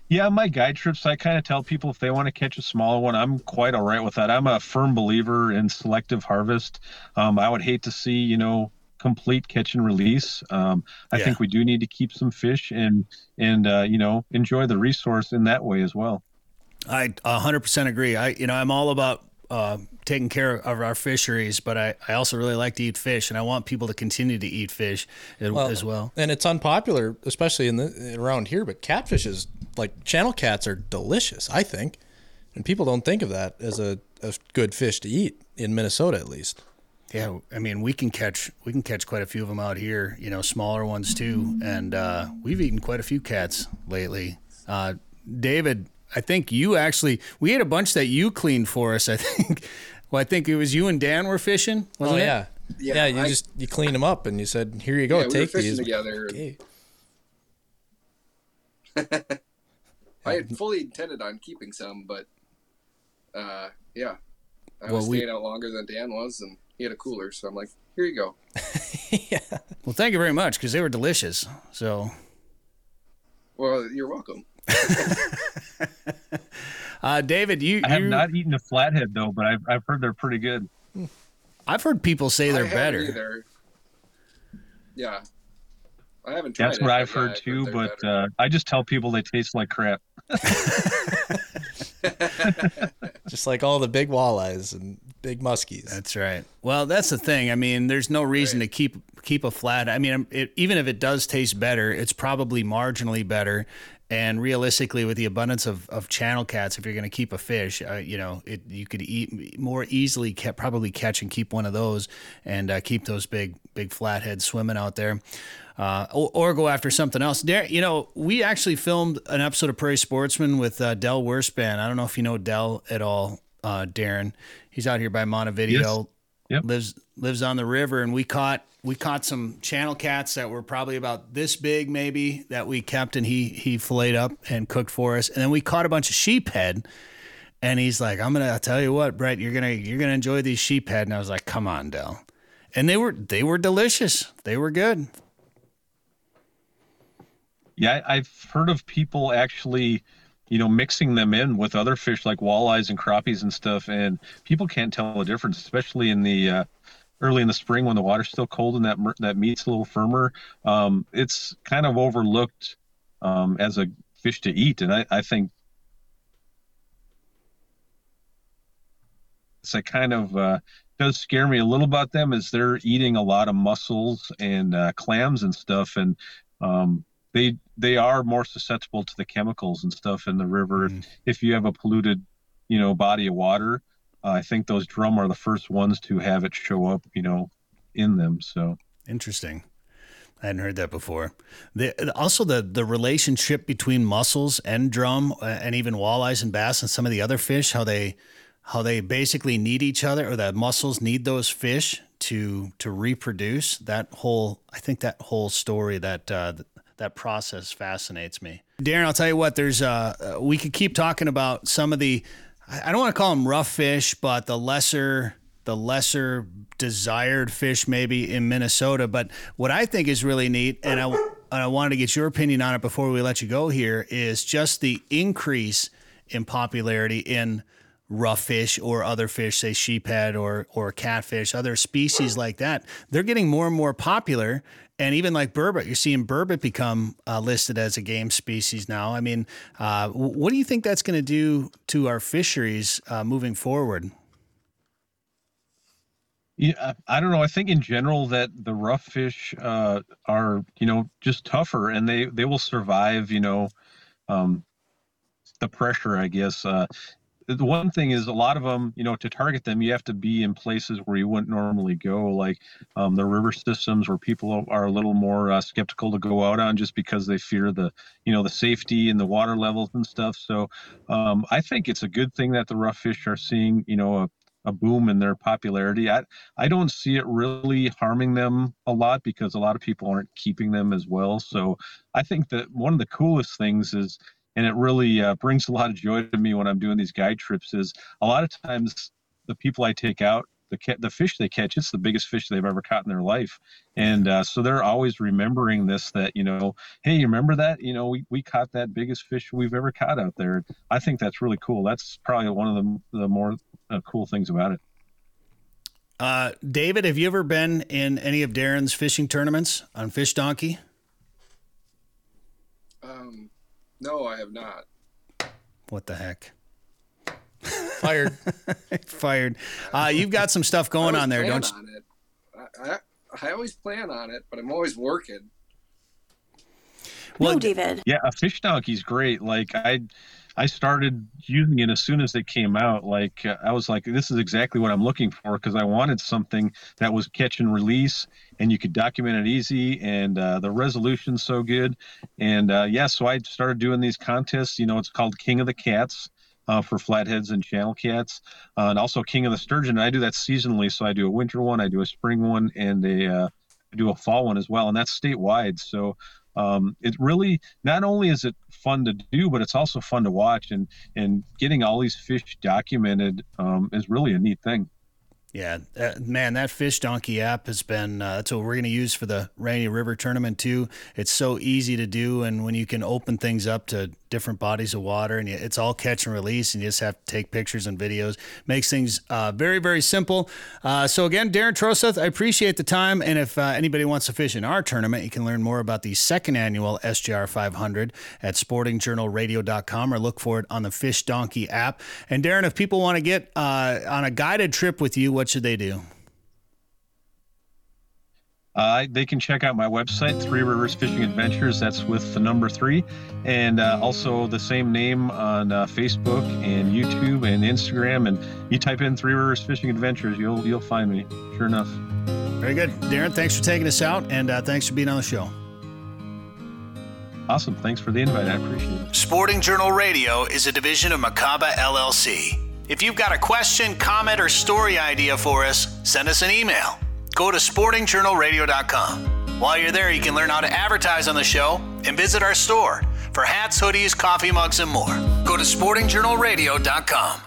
Yeah, my guide trips, I kind of tell people if they want to catch a smaller one, I'm quite all right with that. I'm a firm believer in selective harvest. Um, I would hate to see, you know, complete catch and release. Um, I yeah. think we do need to keep some fish and and uh, you know enjoy the resource in that way as well. I 100% agree. I you know I'm all about uh, taking care of our fisheries, but I, I also really like to eat fish, and I want people to continue to eat fish well, as well. And it's unpopular, especially in the around here, but catfish is like channel cats are delicious, I think, and people don't think of that as a, a good fish to eat in Minnesota, at least. Yeah, I mean we can catch we can catch quite a few of them out here, you know, smaller ones too, and uh, we've eaten quite a few cats lately. Uh, David, I think you actually we had a bunch that you cleaned for us. I think. Well, I think it was you and Dan were fishing. oh yeah. It? yeah, yeah. You I, just you cleaned them up and you said, "Here you go, yeah, take we these." together. Okay. I had fully intended on keeping some, but uh, yeah, I well, was staying out longer than Dan was, and he had a cooler, so I'm like, "Here you go." yeah. Well, thank you very much because they were delicious. So. Well, you're welcome. uh, David, you I have you, not eaten a flathead though, but I've I've heard they're pretty good. I've heard people say they're better. Either. Yeah, I haven't tried. That's what I've heard yeah, too, but uh, I just tell people they taste like crap. just like all the big walleyes and big muskies. That's right. Well, that's the thing. I mean, there's no reason right. to keep keep a flat. I mean, it, even if it does taste better, it's probably marginally better. And realistically, with the abundance of, of channel cats, if you're going to keep a fish, uh, you know, it, you could eat more easily, probably catch and keep one of those, and uh, keep those big big flatheads swimming out there, uh, or, or, go after something else. Dar- you know, we actually filmed an episode of Prairie Sportsman with uh, Dell Wurspan. I don't know if you know Dell at all, uh, Darren. He's out here by Montevideo. Yes. Yep. Lives lives on the river, and we caught we caught some channel cats that were probably about this big, maybe that we kept, and he he filleted up and cooked for us. And then we caught a bunch of sheephead, and he's like, "I'm gonna I'll tell you what, Brett, you're gonna you're gonna enjoy these sheephead." And I was like, "Come on, Dell," and they were they were delicious. They were good. Yeah, I've heard of people actually you know, mixing them in with other fish like walleyes and crappies and stuff, and people can't tell the difference, especially in the uh, early in the spring when the water's still cold and that that meat's a little firmer. Um, it's kind of overlooked um, as a fish to eat, and I, I think it's a kind of uh, does scare me a little about them is they're eating a lot of mussels and uh, clams and stuff, and um, they they are more susceptible to the chemicals and stuff in the river. Mm. If you have a polluted, you know, body of water, uh, I think those drum are the first ones to have it show up, you know, in them. So interesting. I hadn't heard that before. The, also, the the relationship between mussels and drum, uh, and even walleyes and bass, and some of the other fish, how they how they basically need each other, or that mussels need those fish to to reproduce. That whole, I think that whole story that uh, that process fascinates me. Darren, I'll tell you what. There's uh, we could keep talking about some of the. I don't want to call them rough fish, but the lesser the lesser desired fish maybe in Minnesota. But what I think is really neat, and I, and I wanted to get your opinion on it before we let you go here, is just the increase in popularity in rough fish or other fish, say sheephead or or catfish, other species like that. They're getting more and more popular and even like burbot, you're seeing burbot become uh, listed as a game species now. I mean, uh, what do you think that's going to do to our fisheries uh, moving forward? Yeah, I don't know. I think in general that the rough fish uh, are, you know, just tougher, and they they will survive. You know, um, the pressure. I guess uh, the one thing is a lot of them you know to target them you have to be in places where you wouldn't normally go like um, the river systems where people are a little more uh, skeptical to go out on just because they fear the you know the safety and the water levels and stuff. So um, i think it's a good thing that the rough fish are seeing you know a, a boom in their popularity. I, I don't see it really harming them a lot because a lot of people aren't keeping them as well. So i think that one of the coolest things is and it really uh, brings a lot of joy to me when I'm doing these guide trips. Is a lot of times the people I take out, the the fish they catch, it's the biggest fish they've ever caught in their life, and uh, so they're always remembering this. That you know, hey, you remember that? You know, we we caught that biggest fish we've ever caught out there. I think that's really cool. That's probably one of the the more uh, cool things about it. Uh, David, have you ever been in any of Darren's fishing tournaments on Fish Donkey? Um, no, I have not. What the heck? Fired. Fired. Uh, you've got some stuff going on there, don't you? On it. I, I, I always plan on it, but I'm always working. Well, no, David. Yeah, a fish donkey's great. Like I I started using it as soon as it came out. Like uh, I was like, this is exactly what I'm looking for because I wanted something that was catch and release, and you could document it easy, and uh, the resolution's so good. And uh, yeah, so I started doing these contests. You know, it's called King of the Cats. Uh, for flatheads and channel cats, uh, and also King of the Sturgeon. I do that seasonally, so I do a winter one, I do a spring one, and a uh, I do a fall one as well, and that's statewide. So um, it really not only is it fun to do, but it's also fun to watch. And and getting all these fish documented um, is really a neat thing. Yeah, uh, man, that Fish Donkey app has been uh, that's what we're going to use for the Rainy River tournament too. It's so easy to do, and when you can open things up to different bodies of water, and it's all catch and release, and you just have to take pictures and videos, makes things uh, very very simple. Uh, so again, Darren Troseth, I appreciate the time, and if uh, anybody wants to fish in our tournament, you can learn more about the second annual SJR 500 at SportingJournalRadio.com or look for it on the Fish Donkey app. And Darren, if people want to get uh, on a guided trip with you, what what should they do? uh, they can check out my website, Three Rivers Fishing Adventures. That's with the number three, and uh, also the same name on uh, Facebook and YouTube and Instagram. And you type in Three Rivers Fishing Adventures, you'll you'll find me. Sure enough. Very good, Darren. Thanks for taking us out, and uh, thanks for being on the show. Awesome. Thanks for the invite. I appreciate it. Sporting Journal Radio is a division of Macaba LLC. If you've got a question, comment, or story idea for us, send us an email. Go to sportingjournalradio.com. While you're there, you can learn how to advertise on the show and visit our store for hats, hoodies, coffee mugs, and more. Go to sportingjournalradio.com.